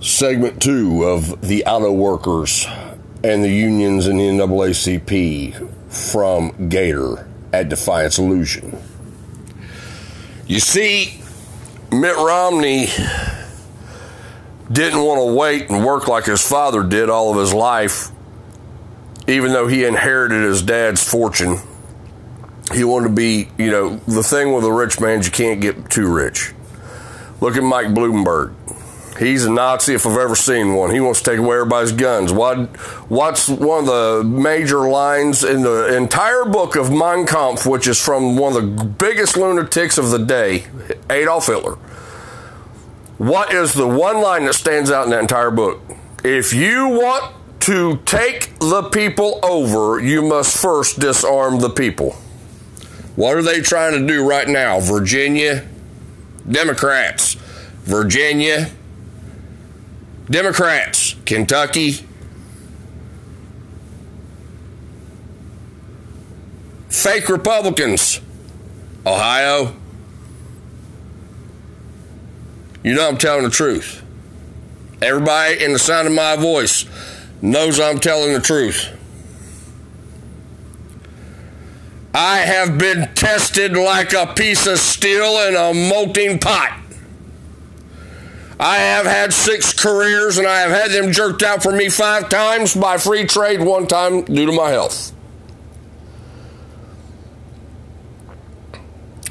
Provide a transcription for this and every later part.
segment two of the auto workers and the unions in the NAACP from Gator at Defiance Illusion. You see, Mitt Romney didn't want to wait and work like his father did all of his life, even though he inherited his dad's fortune. He wanted to be, you know, the thing with a rich man is you can't get too rich. Look at Mike Bloomberg. He's a Nazi if I've ever seen one. He wants to take away everybody's guns. What, what's one of the major lines in the entire book of Mein Kampf, which is from one of the biggest lunatics of the day, Adolf Hitler? What is the one line that stands out in that entire book? If you want to take the people over, you must first disarm the people. What are they trying to do right now? Virginia, Democrats. Virginia, Democrats. Kentucky, fake Republicans. Ohio, you know I'm telling the truth. Everybody in the sound of my voice knows I'm telling the truth. I have been tested like a piece of steel in a molting pot. I have had six careers and I have had them jerked out for me five times by free trade, one time due to my health.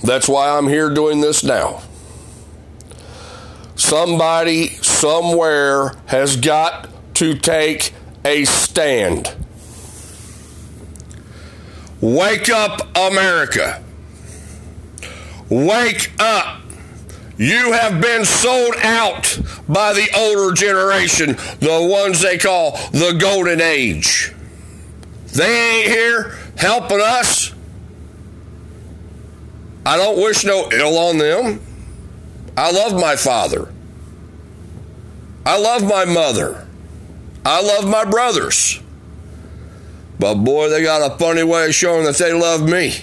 That's why I'm here doing this now. Somebody somewhere has got to take a stand. Wake up, America. Wake up. You have been sold out by the older generation, the ones they call the golden age. They ain't here helping us. I don't wish no ill on them. I love my father. I love my mother. I love my brothers. But boy, they got a funny way of showing that they love me.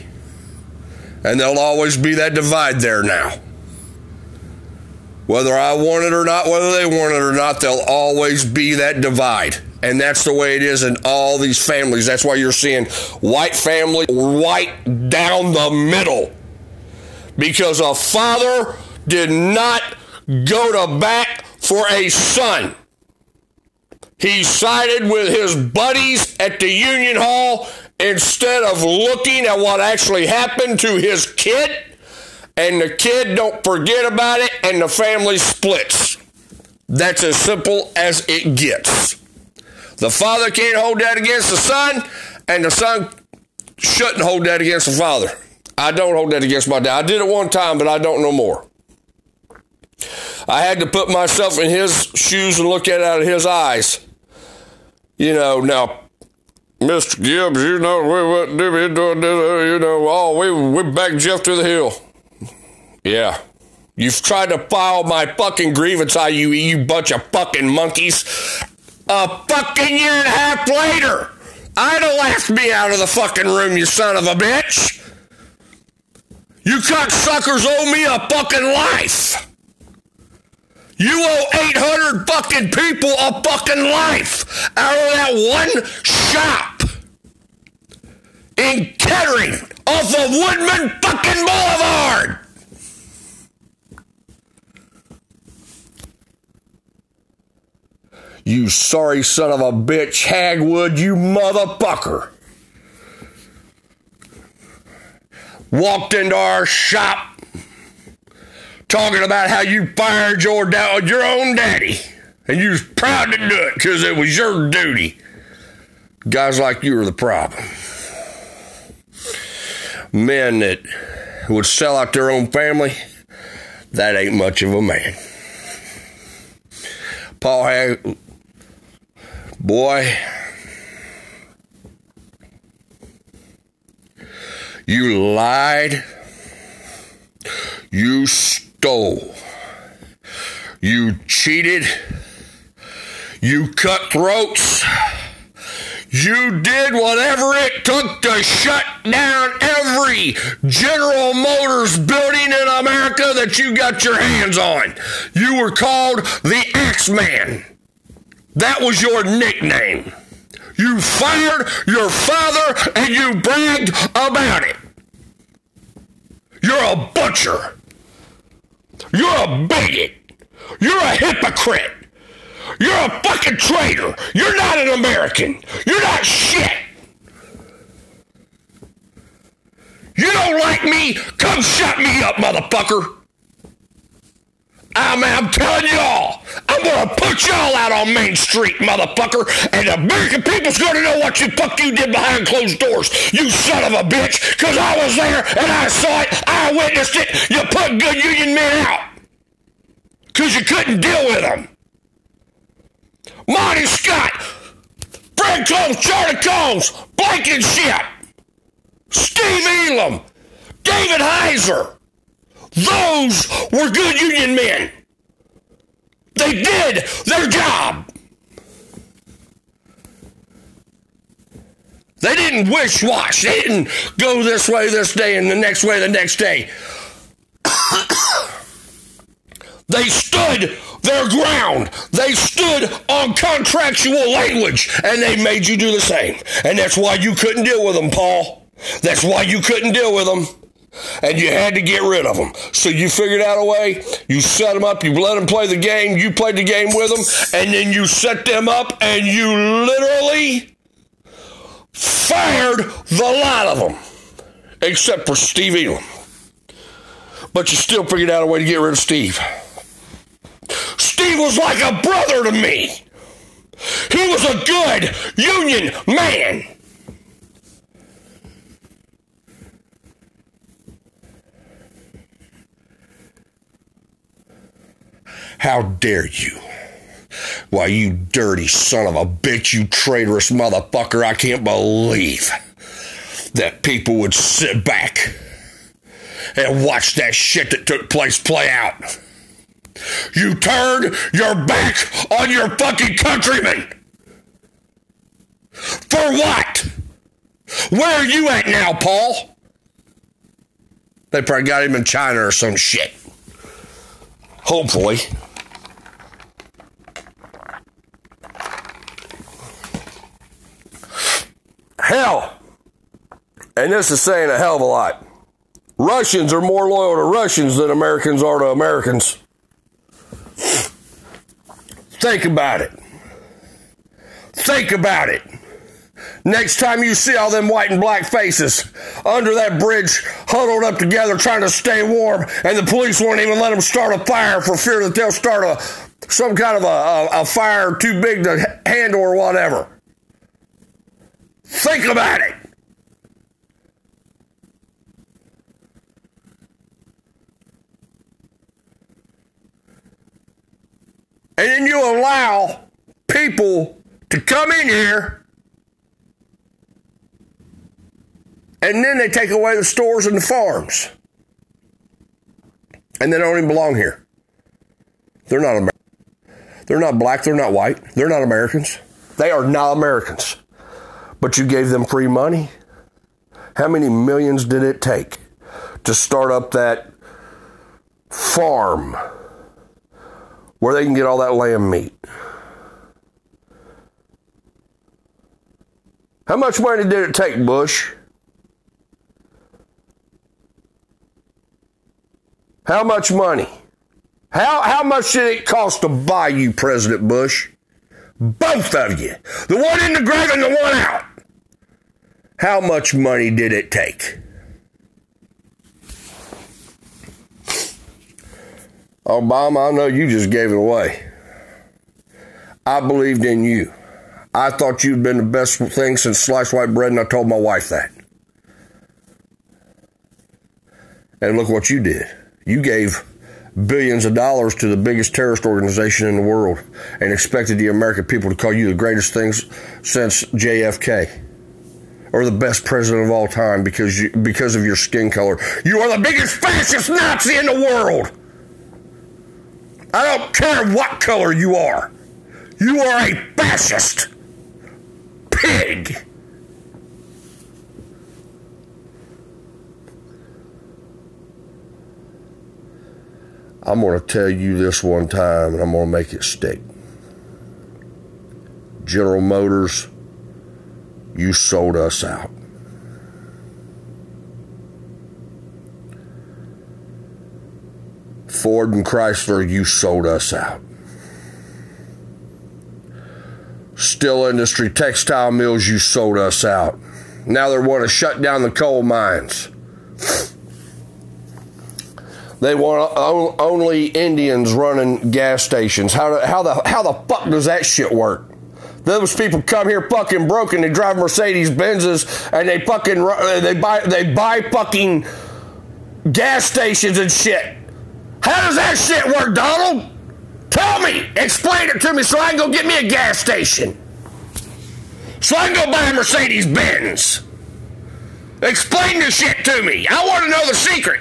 And there'll always be that divide there now. Whether I want it or not, whether they want it or not, there'll always be that divide. And that's the way it is in all these families. That's why you're seeing white family, white down the middle. Because a father did not go to bat for a son. He sided with his buddies at the Union Hall instead of looking at what actually happened to his kid. And the kid don't forget about it, and the family splits. That's as simple as it gets. The father can't hold that against the son, and the son shouldn't hold that against the father. I don't hold that against my dad. I did it one time, but I don't no more. I had to put myself in his shoes and look at it out of his eyes you know, now, Mr. Gibbs, you know, we what do you know, oh, we, we backed Jeff to the hill. Yeah. You've tried to file my fucking grievance you, you bunch of fucking monkeys. A fucking year and a half later, I'd have laughed me out of the fucking room, you son of a bitch. You cocksuckers owe me a fucking life. You owe 800 fucking people a fucking life out of that one shop in Kettering off of Woodman fucking Boulevard. You sorry son of a bitch, Hagwood, you motherfucker. Walked into our shop talking about how you fired your, your own daddy and you was proud to do it because it was your duty. Guys like you are the problem. Men that would sell out their own family, that ain't much of a man. Paul Hag, boy, you lied. You stole. You cheated. You cut throats. You did whatever it took to shut down every General Motors building in America that you got your hands on. You were called the Axeman. That was your nickname. You fired your father and you bragged about it. You're a butcher. You're a bigot. You're a hypocrite. You're a fucking traitor. You're not an American. You're not shit. You don't like me? Come shut me up, motherfucker. Ah, I'm, I'm telling y'all, I'm gonna put y'all out on Main Street, motherfucker, and the American people's gonna know what you fuck you did behind closed doors, you son of a bitch, cause I was there and I saw it, I witnessed it, you put good union men out. Cause you couldn't deal with them. Marty Scott, Fred Combs, Charlie Combs, Blankenship, Steve Elam, David Heiser. Those were good union men. They did their job. They didn't wish wash. They didn't go this way this day and the next way the next day. they stood their ground. They stood on contractual language and they made you do the same. And that's why you couldn't deal with them, Paul. That's why you couldn't deal with them. And you had to get rid of them. So you figured out a way. You set them up. You let them play the game. You played the game with them. And then you set them up and you literally fired the lot of them. Except for Steve Elam. But you still figured out a way to get rid of Steve. Steve was like a brother to me. He was a good union man. How dare you? Why, you dirty son of a bitch, you traitorous motherfucker, I can't believe that people would sit back and watch that shit that took place play out. You turned your back on your fucking countrymen. For what? Where are you at now, Paul? They probably got him in China or some shit. Oh, Hopefully. Hell, and this is saying a hell of a lot. Russians are more loyal to Russians than Americans are to Americans. Think about it. Think about it. Next time you see all them white and black faces under that bridge huddled up together trying to stay warm, and the police won't even let them start a fire for fear that they'll start a some kind of a, a, a fire too big to handle or whatever. Think about it. And then you allow people to come in here and then they take away the stores and the farms. And they don't even belong here. They're not American. They're not black, they're not white, they're not Americans. They are not Americans. But you gave them free money. How many millions did it take to start up that farm? where they can get all that lamb meat. How much money did it take, Bush? How much money? How, how much did it cost to buy you, President Bush? Both of you. The one in the grave and the one out. How much money did it take? Obama, I know you just gave it away. I believed in you. I thought you'd been the best thing since sliced white bread, and I told my wife that. And look what you did. You gave billions of dollars to the biggest terrorist organization in the world and expected the American people to call you the greatest things since JFK or the best president of all time because you, because of your skin color. You are the biggest fascist Nazi in the world. I don't care what color you are. You are a fascist. pig. I'm going to tell you this one time and I'm going to make it stick. General Motors, you sold us out. Ford and Chrysler, you sold us out. Steel industry, textile mills, you sold us out. Now they want to shut down the coal mines. They want only Indians running gas stations. How, how, the, how the fuck does that shit work? Those people come here fucking broken. They drive Mercedes Benzes and they fucking uh, they buy they buy fucking gas stations and shit. How does that shit work, Donald? Tell me. Explain it to me so I can go get me a gas station. So I can go buy a Mercedes Benz. Explain this shit to me. I want to know the secret.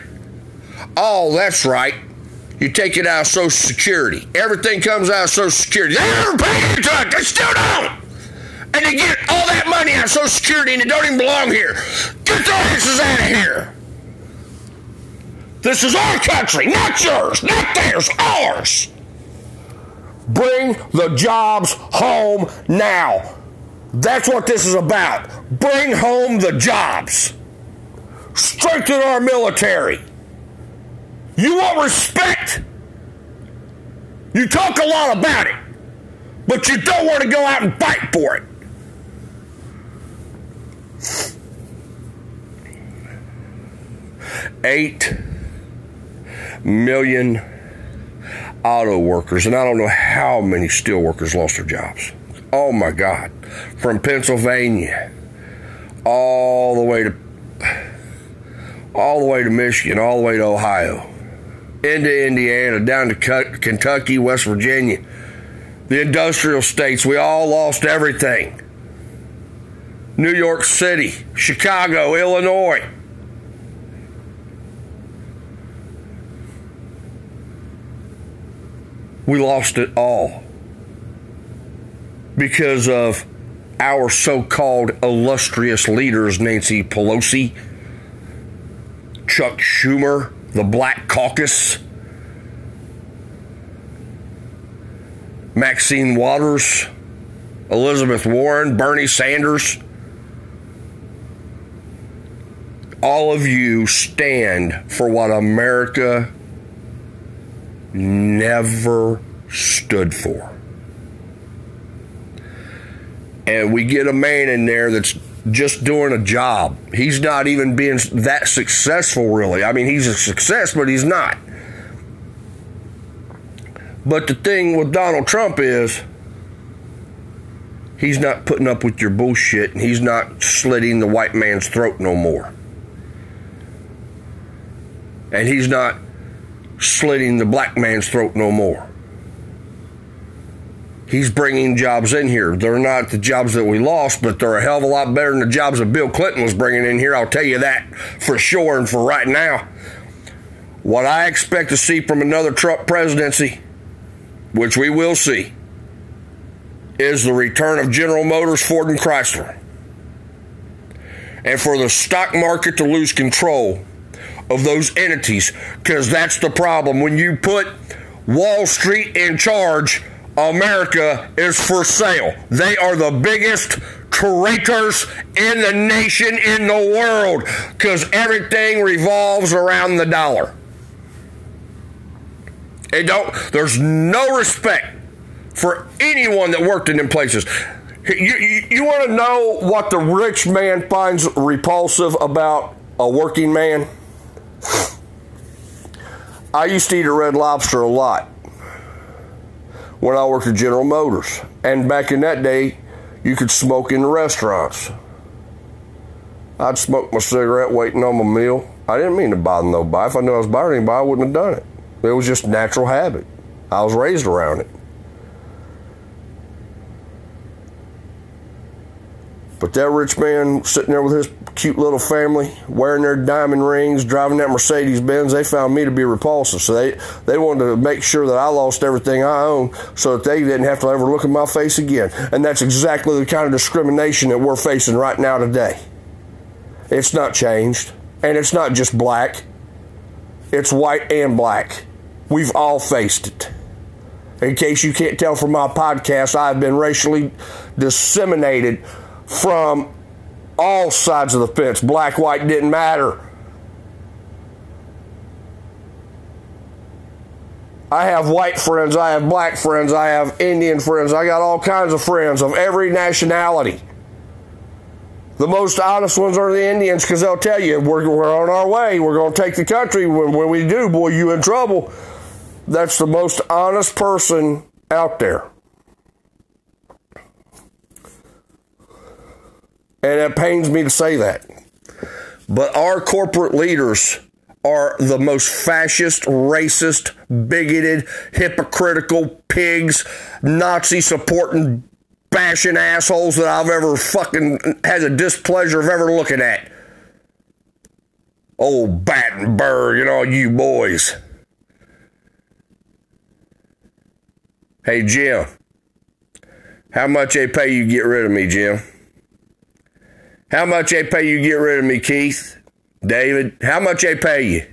Oh, that's right. You take it out of Social Security. Everything comes out of Social Security. They never pay into it. They still don't. And they get all that money out of Social Security and it don't even belong here. Get their asses out of here. This is our country, not yours, not theirs, ours. Bring the jobs home now. That's what this is about. Bring home the jobs. Strengthen our military. You want respect. You talk a lot about it, but you don't want to go out and fight for it. Eight million auto workers, and I don't know how many steel workers lost their jobs. Oh my God. From Pennsylvania all the way to all the way to Michigan, all the way to Ohio, into Indiana, down to Kentucky, West Virginia, the industrial states. We all lost everything. New York City, Chicago, Illinois. We lost it all because of our so called illustrious leaders, Nancy Pelosi, Chuck Schumer, the Black Caucus, Maxine Waters, Elizabeth Warren, Bernie Sanders. All of you stand for what America never stood for and we get a man in there that's just doing a job. He's not even being that successful, really. I mean, he's a success, but he's not. But the thing with Donald Trump is he's not putting up with your bullshit and he's not slitting the white man's throat no more. And he's not slitting the black man's throat no more he's bringing jobs in here. They're not the jobs that we lost, but they're a hell of a lot better than the jobs that Bill Clinton was bringing in here. I'll tell you that for sure and for right now. What I expect to see from another Trump presidency, which we will see, is the return of General Motors, Ford, and Chrysler. And for the stock market to lose control of those entities, because that's the problem. When you put Wall Street in charge, America is for sale. They are the biggest traitors in the nation, in the world, because everything revolves around the dollar. It don't, there's no respect for anyone that worked in them places. You, you, you want to know what the rich man finds repulsive about a working man? I used to eat a red lobster a lot when I worked at General Motors. And back in that day, you could smoke in the restaurants. I'd smoke my cigarette waiting on my meal. I didn't mean to bother nobody. If I knew I was bothering anybody, I wouldn't have done it. It was just natural habit. I was raised around it. But that rich man sitting there with his cute little family, wearing their diamond rings, driving that Mercedes Benz, they found me to be repulsive. So they, they wanted to make sure that I lost everything I own so that they didn't have to ever look in my face again. And that's exactly the kind of discrimination that we're facing right now today. It's not changed. And it's not just black, it's white and black. We've all faced it. In case you can't tell from my podcast, I've been racially disseminated from all sides of the fence. Black, white didn't matter. I have white friends, I have black friends, I have Indian friends, I got all kinds of friends of every nationality. The most honest ones are the Indians because they'll tell you, we're, we're on our way, we're going to take the country. When, when we do, boy, you in trouble. That's the most honest person out there. And it pains me to say that. But our corporate leaders are the most fascist, racist, bigoted, hypocritical pigs, Nazi supporting, bashing assholes that I've ever fucking had the displeasure of ever looking at. Old Battenberg and all you boys. Hey, Jim. How much they pay you get rid of me, Jim? How much they pay you get rid of me, Keith? David, how much they pay you?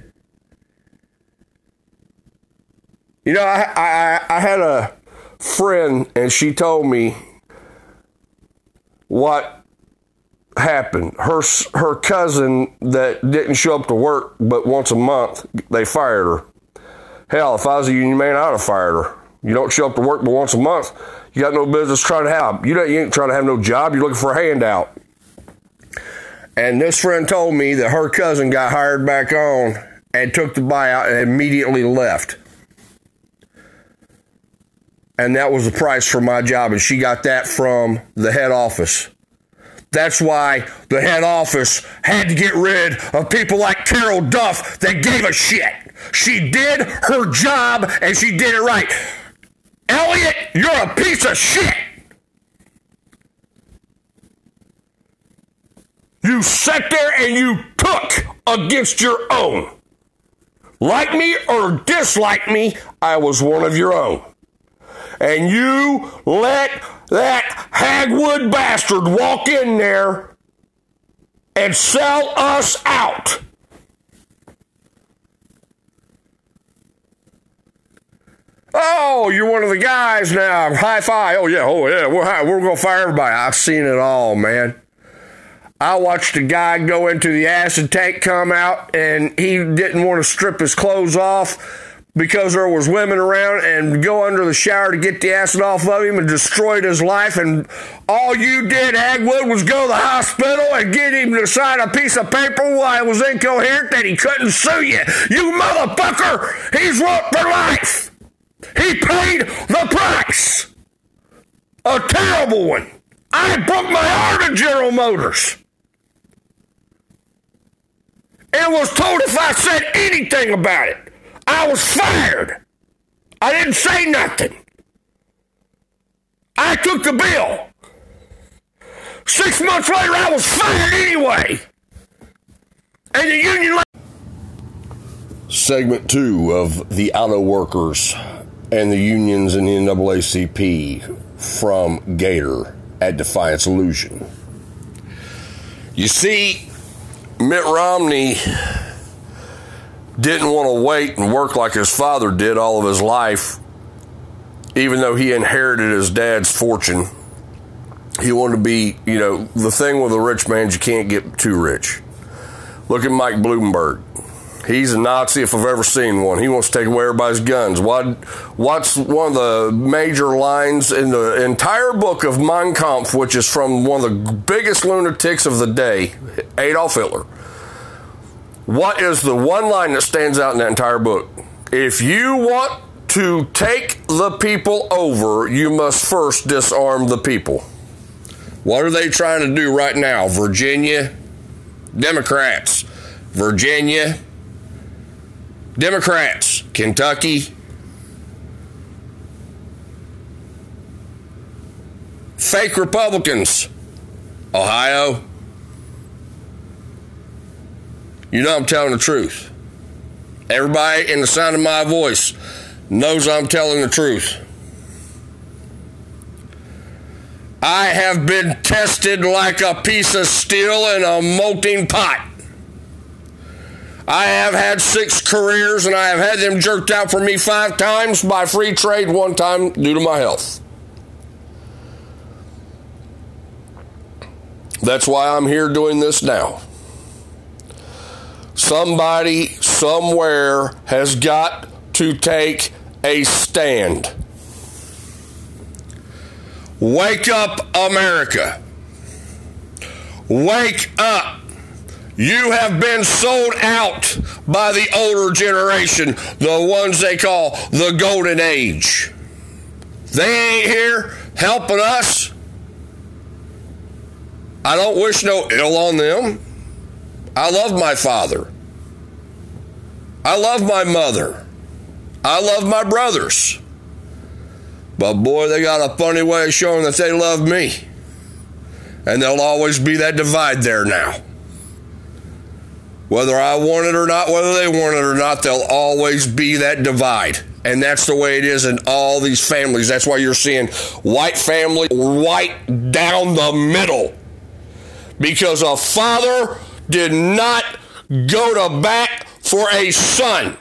You know, I, I, I had a friend and she told me what happened. Her her cousin that didn't show up to work but once a month, they fired her. Hell, if I was a union man, I'd have fired her. You don't show up to work but once a month, you got no business trying to have. You, don't, you ain't trying to have no job. You're looking for a handout. And this friend told me that her cousin got hired back on and took the buyout and immediately left. And that was the price for my job. And she got that from the head office. That's why the head office had to get rid of people like Carol Duff that gave a shit. She did her job and she did it right. Elliot, you're a piece of shit. You sat there and you took against your own. Like me or dislike me, I was one of your own. And you let that Hagwood bastard walk in there and sell us out. Oh, you're one of the guys now. High five. Oh, yeah. Oh, yeah. We're, we're going to fire everybody. I've seen it all, man. I watched a guy go into the acid tank, come out, and he didn't want to strip his clothes off because there was women around and go under the shower to get the acid off of him and destroyed his life. And all you did, Hagwood, was go to the hospital and get him to sign a piece of paper while he was incoherent that he couldn't sue you. You motherfucker! He's wrote for life. He paid the price. A terrible one. I broke my heart at General Motors and was told if I said anything about it, I was fired. I didn't say nothing. I took the bill. Six months later, I was fired anyway. And the union. Segment two of the auto workers and the unions in the NAACP from Gator at Defiance Illusion. You see, Mitt Romney didn't want to wait and work like his father did all of his life, even though he inherited his dad's fortune. He wanted to be, you know, the thing with a rich man is you can't get too rich. Look at Mike Bloomberg. He's a Nazi if I've ever seen one. He wants to take away everybody's guns. What, what's one of the major lines in the entire book of Mein Kampf, which is from one of the biggest lunatics of the day, Adolf Hitler? What is the one line that stands out in that entire book? If you want to take the people over, you must first disarm the people. What are they trying to do right now? Virginia, Democrats. Virginia, Democrats, Kentucky, fake Republicans. Ohio, you know I'm telling the truth. Everybody in the sound of my voice knows I'm telling the truth. I have been tested like a piece of steel in a molting pot. I have had six careers and I have had them jerked out for me five times by free trade, one time due to my health. That's why I'm here doing this now. Somebody somewhere has got to take a stand. Wake up, America. Wake up. You have been sold out by the older generation, the ones they call the golden age. They ain't here helping us. I don't wish no ill on them. I love my father. I love my mother. I love my brothers. But boy, they got a funny way of showing that they love me. And there'll always be that divide there now. Whether I want it or not, whether they want it or not, there'll always be that divide. And that's the way it is in all these families. That's why you're seeing white family white down the middle. Because a father did not go to bat for a son.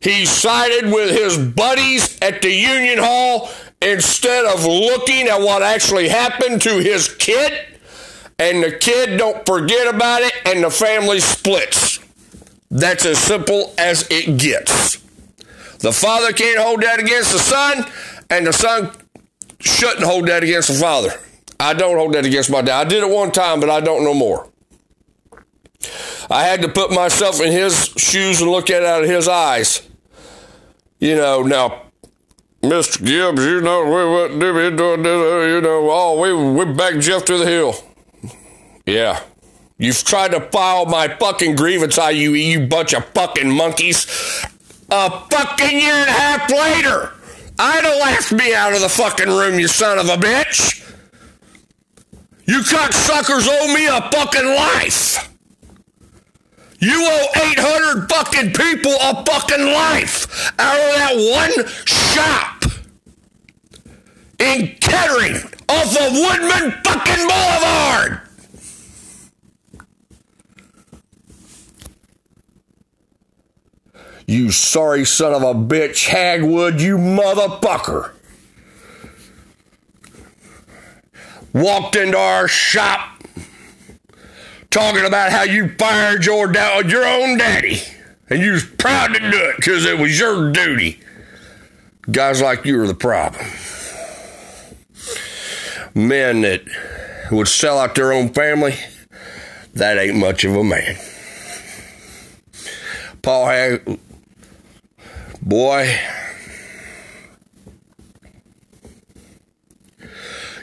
He sided with his buddies at the Union Hall instead of looking at what actually happened to his kid. And the kid don't forget about it, and the family splits. That's as simple as it gets. The father can't hold that against the son, and the son shouldn't hold that against the father. I don't hold that against my dad. I did it one time, but I don't no more. I had to put myself in his shoes and look at it out of his eyes. You know, now, Mr. Gibbs, you know, we what you know, oh, we we backed Jeff to the hill. Yeah. You've tried to file my fucking grievance you, you bunch of fucking monkeys. A fucking year and a half later, I'd have laughed me out of the fucking room, you son of a bitch. You cocksuckers owe me a fucking life. You owe 800 fucking people a fucking life out of that one shop in Kettering off of Woodman fucking Boulevard. You sorry son of a bitch, Hagwood, you motherfucker. Walked into our shop talking about how you fired your, your own daddy and you was proud to do it because it was your duty. Guys like you are the problem. Men that would sell out their own family, that ain't much of a man. Paul Hag, boy,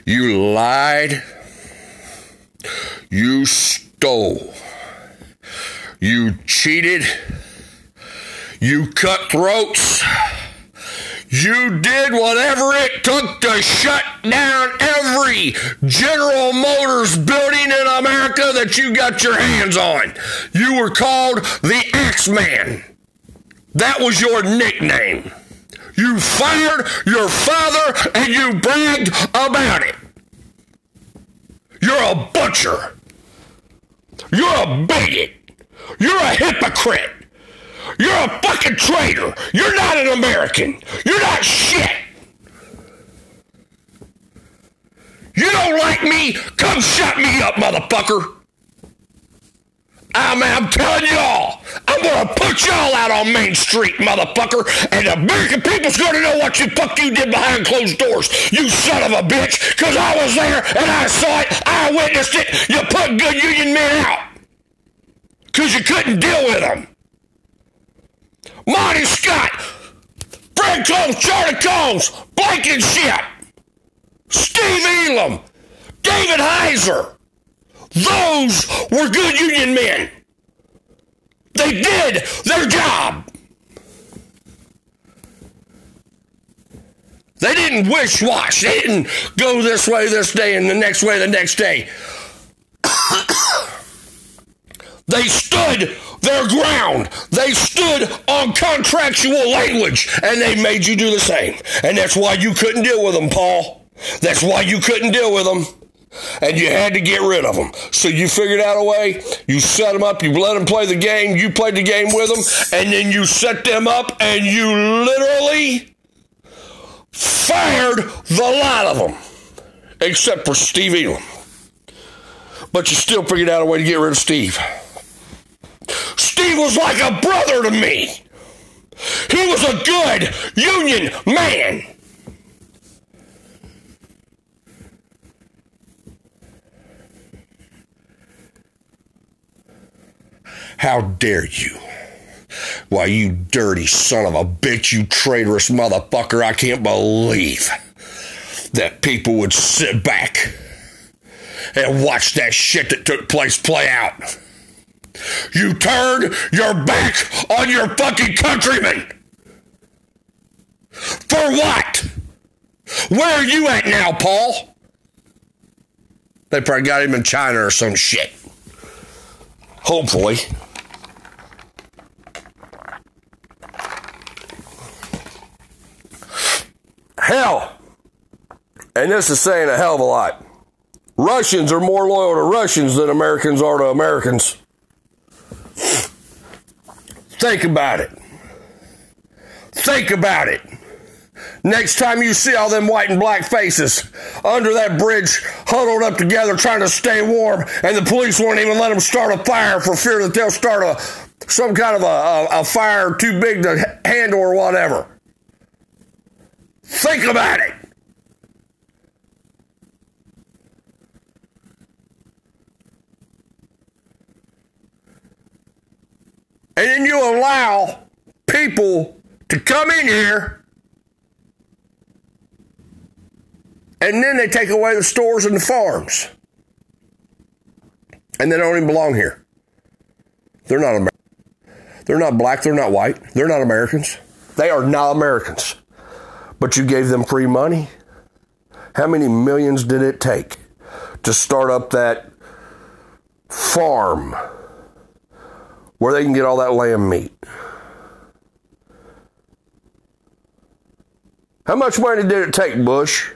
you lied. You stole. You cheated. You cut throats. You did whatever it took to shut down every General Motors building in America that you got your hands on. You were called the Axeman. That was your nickname. You fired your father and you bragged about it. You're a butcher. You're a bigot. You're a hypocrite. You're a fucking traitor. You're not an American. You're not shit. You don't like me? Come shut me up, motherfucker. I'm, I'm telling y'all, I'm gonna put y'all out on Main Street, motherfucker, and the American people's gonna know what you fuck you did behind closed doors, you son of a bitch, cause I was there and I saw it, I witnessed it, you put good union men out. Cause you couldn't deal with them. Marty Scott, Fred Combs, Charlie Combs, Blankenship, Steve Elam, David Heiser, those were good union men. They did their job. They didn't wish wash. They didn't go this way this day and the next way the next day. they stood their ground. They stood on contractual language and they made you do the same. And that's why you couldn't deal with them, Paul. That's why you couldn't deal with them. And you had to get rid of them. So you figured out a way. You set them up. You let them play the game. You played the game with them. And then you set them up and you literally fired the lot of them, except for Steve Elam. But you still figured out a way to get rid of Steve. Steve was like a brother to me. He was a good union man. How dare you? Why, you dirty son of a bitch, you traitorous motherfucker, I can't believe that people would sit back and watch that shit that took place play out. You turned your back on your fucking countrymen. For what? Where are you at now, Paul? They probably got him in China or some shit. Hopefully. Hell, and this is saying a hell of a lot. Russians are more loyal to Russians than Americans are to Americans. Think about it. Think about it. Next time you see all them white and black faces under that bridge huddled up together trying to stay warm, and the police won't even let them start a fire for fear that they'll start a some kind of a, a, a fire too big to handle or whatever. Think about it. And then you allow people to come in here and then they take away the stores and the farms. And they don't even belong here. They're not American. They're not black, they're not white, they're not Americans. They are not Americans but you gave them free money. How many millions did it take to start up that farm where they can get all that lamb meat? How much money did it take, Bush?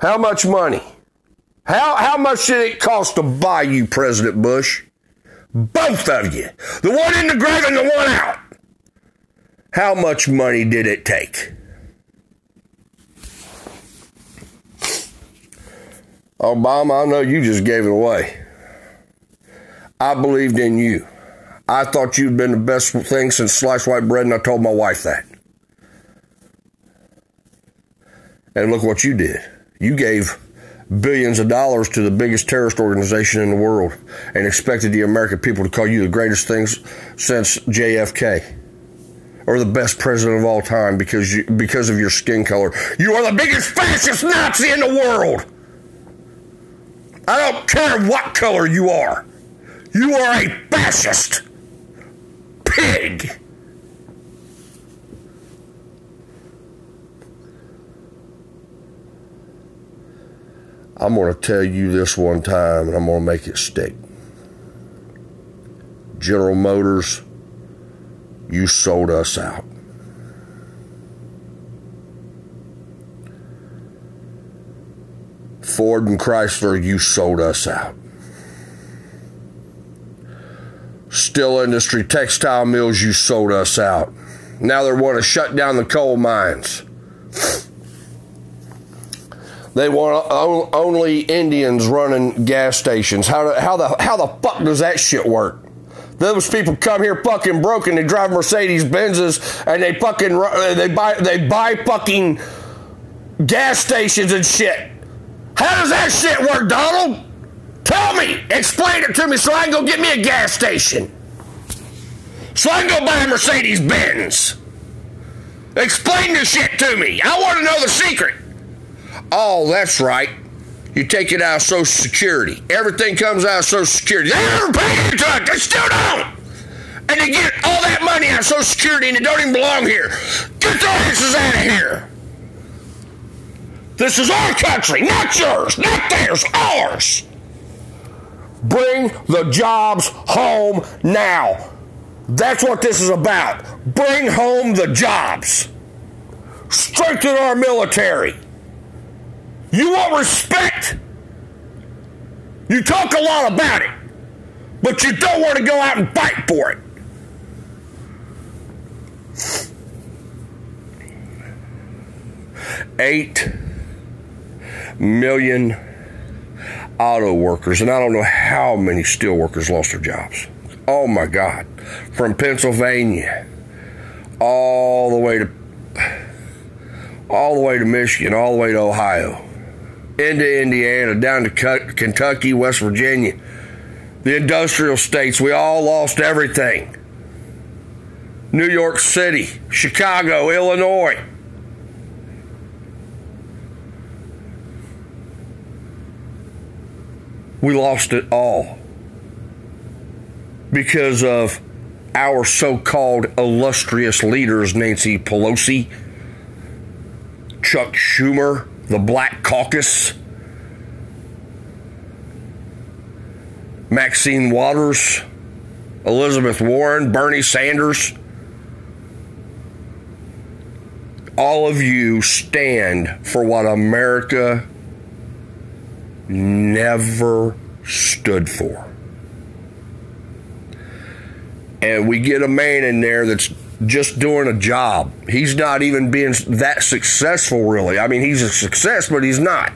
How much money? How, how much did it cost to buy you, President Bush? Both of you. The one in the grave and the one out. How much money did it take? Obama, I know you just gave it away. I believed in you. I thought you'd been the best thing since sliced white bread, and I told my wife that. And look what you did. You gave billions of dollars to the biggest terrorist organization in the world and expected the American people to call you the greatest things since JFK or the best president of all time because you, because of your skin color. You are the biggest fascist Nazi in the world. I don't care what color you are. You are a fascist pig. I'm going to tell you this one time and I'm going to make it stick. General Motors, you sold us out. Ford and Chrysler, you sold us out. Steel industry, textile mills, you sold us out. Now they want to shut down the coal mines. They want only Indians running gas stations. How, how, the, how the fuck does that shit work? Those people come here fucking broken. They drive Mercedes Benzes and they fucking uh, they buy they buy fucking gas stations and shit. How does that shit work, Donald? Tell me. Explain it to me so I can go get me a gas station. So I can go buy a Mercedes Benz. Explain this shit to me. I want to know the secret. Oh, that's right. You take it out of Social Security. Everything comes out of Social Security. They never paid into it. They still don't. and they get all that money out of Social Security and it don't even belong here. Get their asses out of here. This is our country, not yours, not theirs, ours. Bring the jobs home now. That's what this is about. Bring home the jobs. Strengthen our military. You want respect? You talk a lot about it, but you don't want to go out and fight for it. Eight million auto workers, and I don't know how many steel workers lost their jobs. Oh my God. From Pennsylvania all the way to all the way to Michigan, all the way to Ohio, into Indiana, down to Kentucky, West Virginia, the industrial states. We all lost everything. New York City, Chicago, Illinois. We lost it all because of our so called illustrious leaders, Nancy Pelosi, Chuck Schumer, the Black Caucus, Maxine Waters, Elizabeth Warren, Bernie Sanders. All of you stand for what America never stood for. And we get a man in there that's just doing a job. He's not even being that successful, really. I mean, he's a success, but he's not.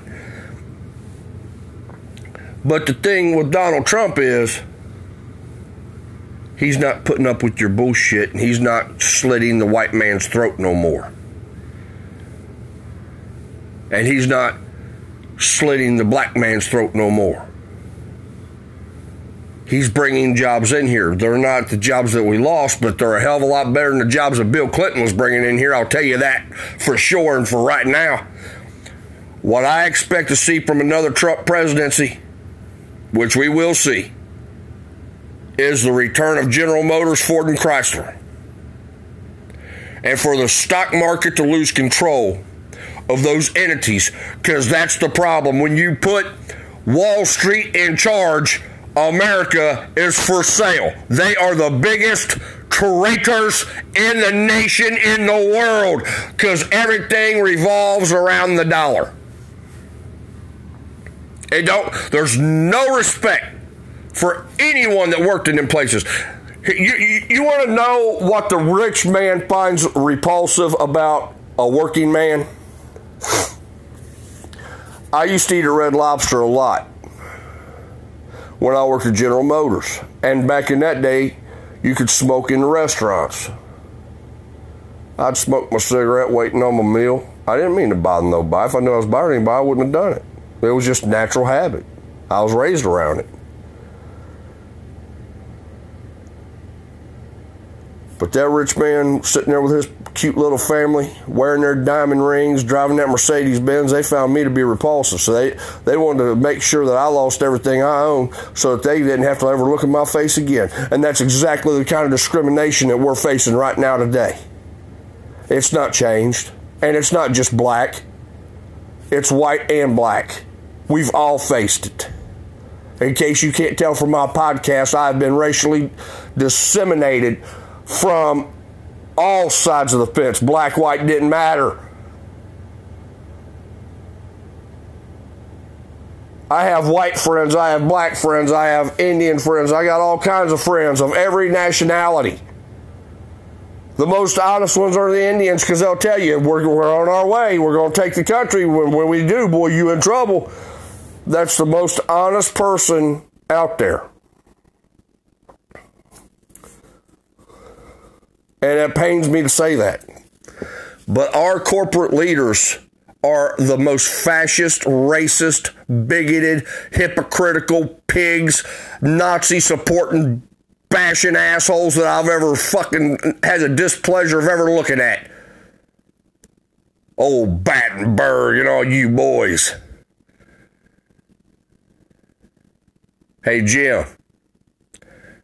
But the thing with Donald Trump is he's not putting up with your bullshit and he's not slitting the white man's throat no more. And he's not slitting the black man's throat no more. He's bringing jobs in here. They're not the jobs that we lost, but they're a hell of a lot better than the jobs that Bill Clinton was bringing in here. I'll tell you that for sure and for right now. What I expect to see from another Trump presidency, which we will see, is the return of General Motors, Ford, and Chrysler. And for the stock market to lose control of those entities because that's the problem. When you put Wall Street in charge, America is for sale. They are the biggest traitors in the nation, in the world, because everything revolves around the dollar. It don't, there's no respect for anyone that worked in them places. You, you, you want to know what the rich man finds repulsive about a working man? I used to eat a red lobster a lot when I worked at General Motors. And back in that day, you could smoke in the restaurants. I'd smoke my cigarette waiting on my meal. I didn't mean to bother nobody. If I knew I was bothering anybody, I wouldn't have done it. It was just natural habit. I was raised around it. But that rich man sitting there with his cute little family, wearing their diamond rings, driving that Mercedes Benz, they found me to be repulsive. So they, they wanted to make sure that I lost everything I own so that they didn't have to ever look at my face again. And that's exactly the kind of discrimination that we're facing right now today. It's not changed. And it's not just black, it's white and black. We've all faced it. In case you can't tell from my podcast, I've been racially disseminated from all sides of the fence. Black, white didn't matter. I have white friends, I have black friends, I have Indian friends, I got all kinds of friends of every nationality. The most honest ones are the Indians because they'll tell you, we're, we're on our way, we're going to take the country. When, when we do, boy, you in trouble. That's the most honest person out there. And it pains me to say that. But our corporate leaders are the most fascist, racist, bigoted, hypocritical pigs, Nazi supporting, bashing assholes that I've ever fucking had the displeasure of ever looking at. Old Battenberg and all you boys. Hey, Jim.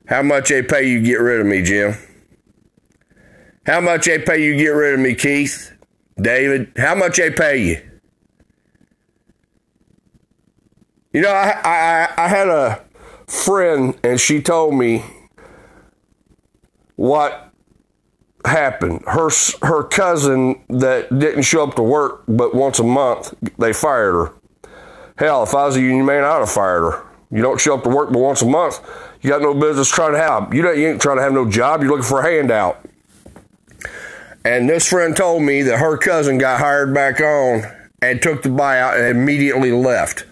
How much they pay you get rid of me, Jim? How much they pay you to get rid of me, Keith? David? How much they pay you? You know, I, I, I had a friend and she told me what happened. Her her cousin that didn't show up to work but once a month, they fired her. Hell, if I was a union man, I'd have fired her. You don't show up to work but once a month, you got no business trying to have. You, you ain't trying to have no job. You're looking for a handout. And this friend told me that her cousin got hired back on and took the buyout and immediately left.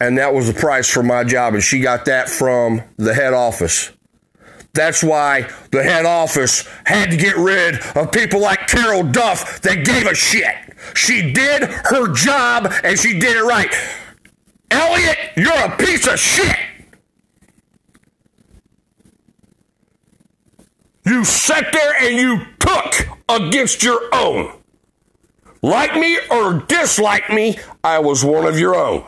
And that was the price for my job. And she got that from the head office. That's why the head office had to get rid of people like Carol Duff that gave a shit. She did her job and she did it right. Elliot, you're a piece of shit. You sat there and you took against your own. Like me or dislike me, I was one of your own.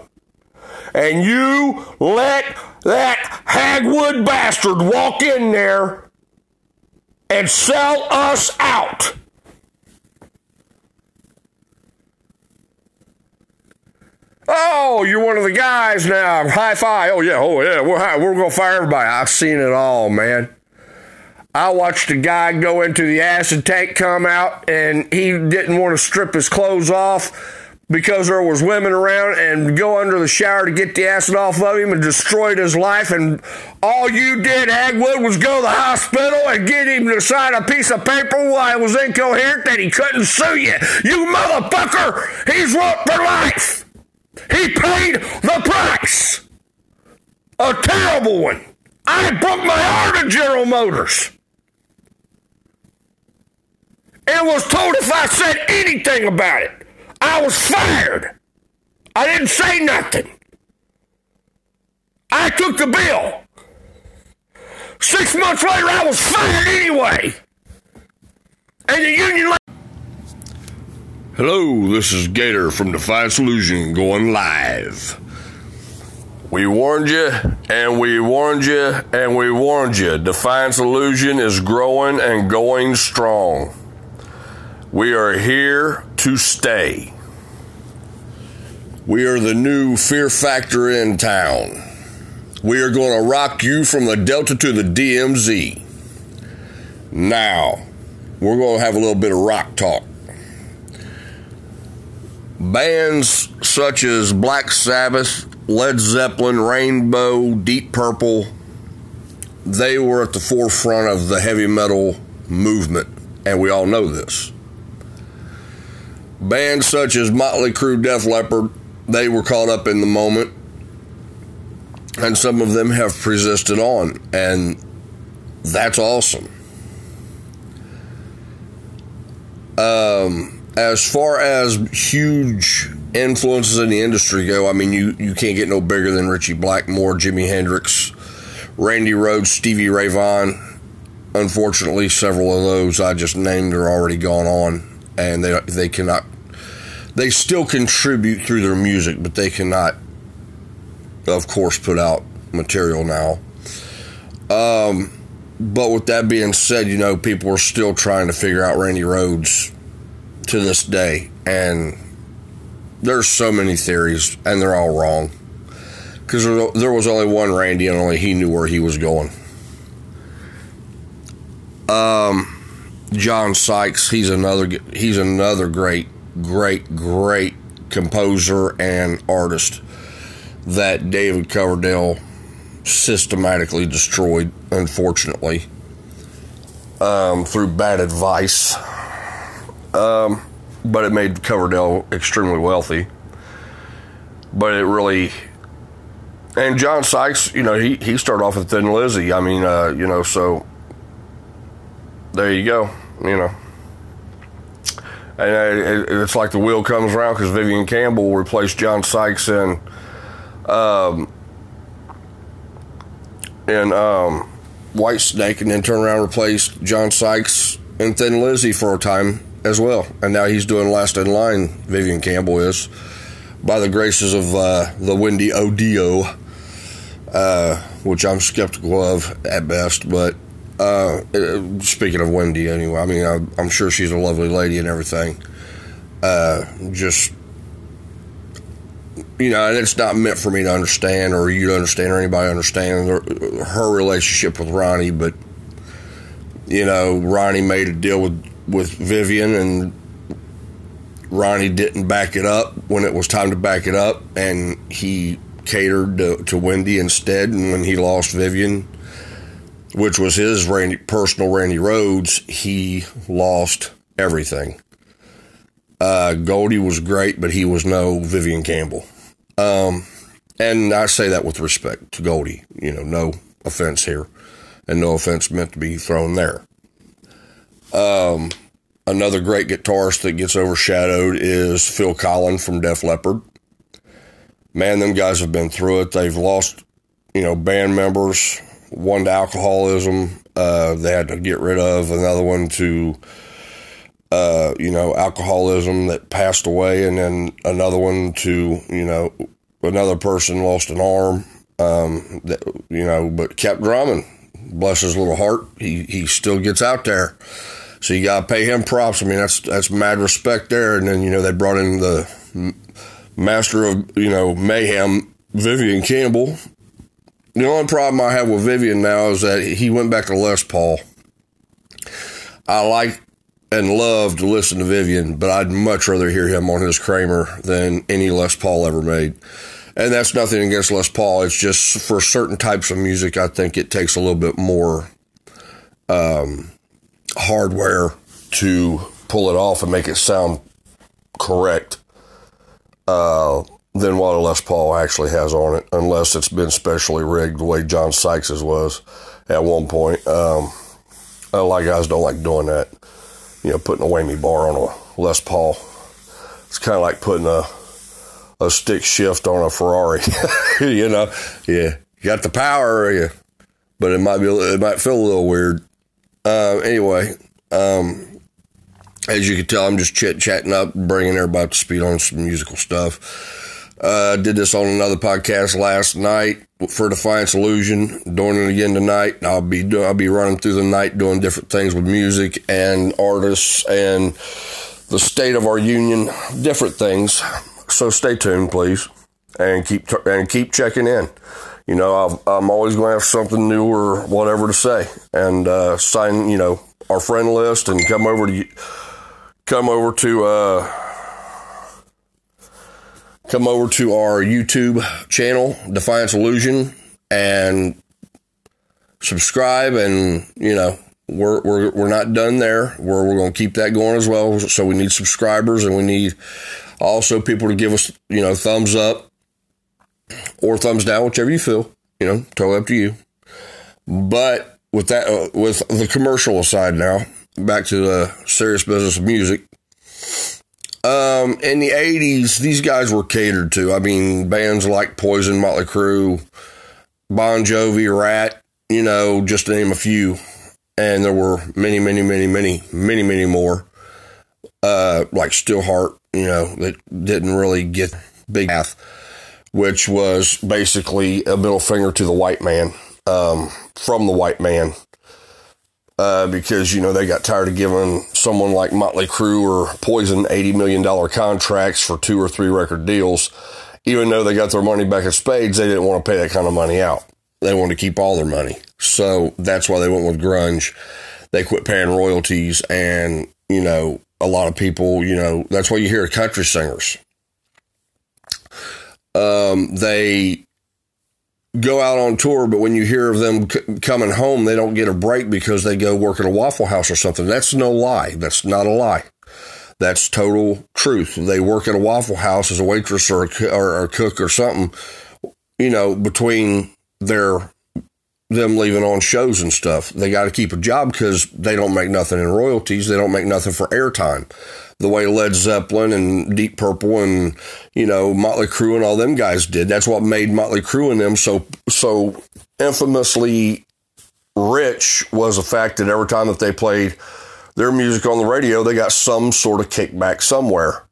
And you let that Hagwood bastard walk in there and sell us out. Oh, you're one of the guys now. High five. Oh, yeah. Oh, yeah. We're, we're going to fire everybody. I've seen it all, man. I watched a guy go into the acid tank, come out, and he didn't want to strip his clothes off because there was women around and go under the shower to get the acid off of him and destroyed his life. And all you did, Hagwood, was go to the hospital and get him to sign a piece of paper while he was incoherent that he couldn't sue you. You motherfucker! He's wrote for life. He paid the price. A terrible one. I broke my heart at General Motors and was told if I said anything about it, I was fired. I didn't say nothing. I took the bill. Six months later, I was fired anyway. And the union. Hello, this is Gator from Defiance Illusion going live. We warned you, and we warned you, and we warned you. Defiance Illusion is growing and going strong. We are here to stay. We are the new fear factor in town. We are going to rock you from the Delta to the DMZ. Now, we're going to have a little bit of rock talk. Bands such as Black Sabbath, Led Zeppelin, Rainbow, Deep Purple, they were at the forefront of the heavy metal movement, and we all know this. Bands such as Motley Crue, Def Leppard, they were caught up in the moment, and some of them have persisted on, and that's awesome. Um, as far as huge influences in the industry go, I mean, you, you can't get no bigger than Ritchie Blackmore, Jimi Hendrix, Randy Rhoads, Stevie Ray Vaughan. Unfortunately, several of those I just named are already gone on and they they cannot. They still contribute through their music, but they cannot, of course, put out material now. Um, but with that being said, you know, people are still trying to figure out Randy Rhoads to this day, and there's so many theories, and they're all wrong. Because there was only one Randy, and only he knew where he was going. Um, John Sykes. He's another he's another great, great, great composer and artist that David Coverdale systematically destroyed, unfortunately, um, through bad advice. Um, but it made Coverdale extremely wealthy. But it really, and John Sykes, you know, he he started off with Thin Lizzy. I mean, uh, you know, so there you go. You know, and it's like the wheel comes around because Vivian Campbell replaced John Sykes in, um, in um, Whitesnake, and then turned around and replaced John Sykes and Thin Lizzy for a time as well. And now he's doing Last in Line. Vivian Campbell is, by the graces of uh, the Wendy Odio. uh, which I'm skeptical of at best. But uh, speaking of Wendy, anyway, I mean, I, am sure she's a lovely lady and everything. Uh, just you know, and it's not meant for me to understand or you to understand or anybody to understand her relationship with Ronnie, but you know, Ronnie made a deal with with Vivian and Ronnie didn't back it up when it was time to back it up, and he catered to, to Wendy instead. And when he lost Vivian, which was his Randy, personal Randy Rhoads, he lost everything. Uh, Goldy was great, but he was no Vivian Campbell. Um, and I say that with respect to Goldy. You know, no offense here, and no offense meant to be thrown there. Um, another great guitarist that gets overshadowed is Phil Collen from Def Leppard. Man, them guys have been through it. They've lost, you know, band members. One to alcoholism. Uh, they had to get rid of another one to, uh, you know, alcoholism that passed away, and then another one to, you know, another person lost an arm. Um, that, you know, but kept drumming. Bless his little heart. He he still gets out there. So you got to pay him props. I mean, that's that's mad respect there. And then you know they brought in the master of you know mayhem, Vivian Campbell. The only problem I have with Vivian now is that he went back to Les Paul. I like and love to listen to Vivian, but I'd much rather hear him on his Kramer than any Les Paul ever made. And that's nothing against Les Paul. It's just for certain types of music, I think it takes a little bit more um, hardware to pull it off and make it sound correct uh, than what a Les Paul actually has on it, unless it's been specially rigged the way John Sykes's was at one point. Um, a lot of guys don't like doing that. You know, putting a whammy bar on a Les Paul. It's kind of like putting a a stick shift on a Ferrari. you know, yeah, you got the power, yeah, but it might be it might feel a little weird. Uh, anyway, um, as you can tell, I'm just chit chatting up, bringing everybody to speed on some musical stuff. Uh, did this on another podcast last night for Defiance Illusion. Doing it again tonight. I'll be I'll be running through the night doing different things with music and artists and the state of our union, different things. So stay tuned, please, and keep and keep checking in you know, i am always going to have something new or whatever to say, and uh, sign, you know, our friend list and come over to come over to uh, come over to our YouTube channel, Defiance Illusion, and subscribe. And you know, we're we're we're not done there. We're we're going to keep that going as well. So we need subscribers, and we need also people to give us, you know, thumbs up or thumbs down, whichever you feel. You know, totally up to you. But with that, uh, with the commercial aside now, back to the serious business of music. Um, in the '80s, these guys were catered to. I mean, bands like Poison, Motley Crue, Bon Jovi, Ratt, you know, just to name a few. And there were many, many, many, many, many, many more. Uh, like Steelheart, you know, that didn't really get big path which was basically a middle finger to the white man um, from the white man. Uh, because you know they got tired of giving someone like Motley Crue or Poison eighty million dollar contracts for two or three record deals, even though they got their money back in spades, they didn't want to pay that kind of money out. They wanted to keep all their money, so that's why they went with grunge. They quit paying royalties, and you know a lot of people, you know, that's why you hear country singers um, they go out on tour, but when you hear of them c- coming home, they don't get a break because they go work at a Waffle House or something. That's no lie. That's not a lie. That's total truth. They work at a Waffle House as a waitress or a, or a cook or something, you know, between their them leaving on shows and stuff. They got to keep a job because they don't make nothing in royalties. They don't make nothing for airtime the way Led Zeppelin and Deep Purple and you know Motley Crue and all them guys did. That's what made Motley Crue and them so so infamously rich was the fact that every time that they played their music on the radio, they got some sort of kickback somewhere.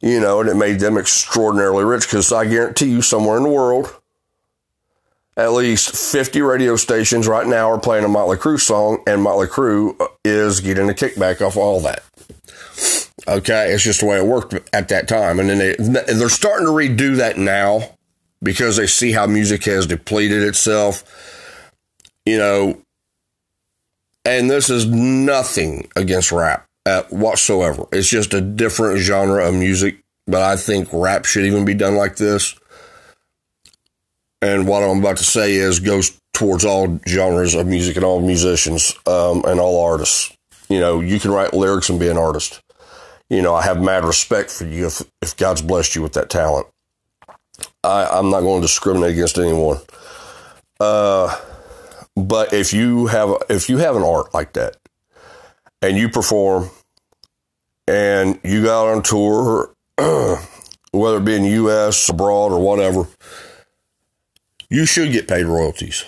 You know, and it made them extraordinarily rich because I guarantee you, somewhere in the world, at least 50 radio stations right now are playing a Motley Crue song, and Motley Crue uh, is getting a kickback off all that. Okay, it's just the way it worked at that time, and then they they're starting to redo that now because they see how music has depleted itself. You know, and this is nothing against rap whatsoever. It's just a different genre of music, but I think rap should even be done like this. And what I'm about to say is goes towards all genres of music and all musicians um, and all artists. You know, you can write lyrics and be an artist. You know, I have mad respect for you if, if God's blessed you with that talent. I, I'm not going to discriminate against anyone. Uh, but if you have if you have an art like that and you perform and you go out on tour, whether it be in the U.S., abroad, or whatever, you should get paid royalties.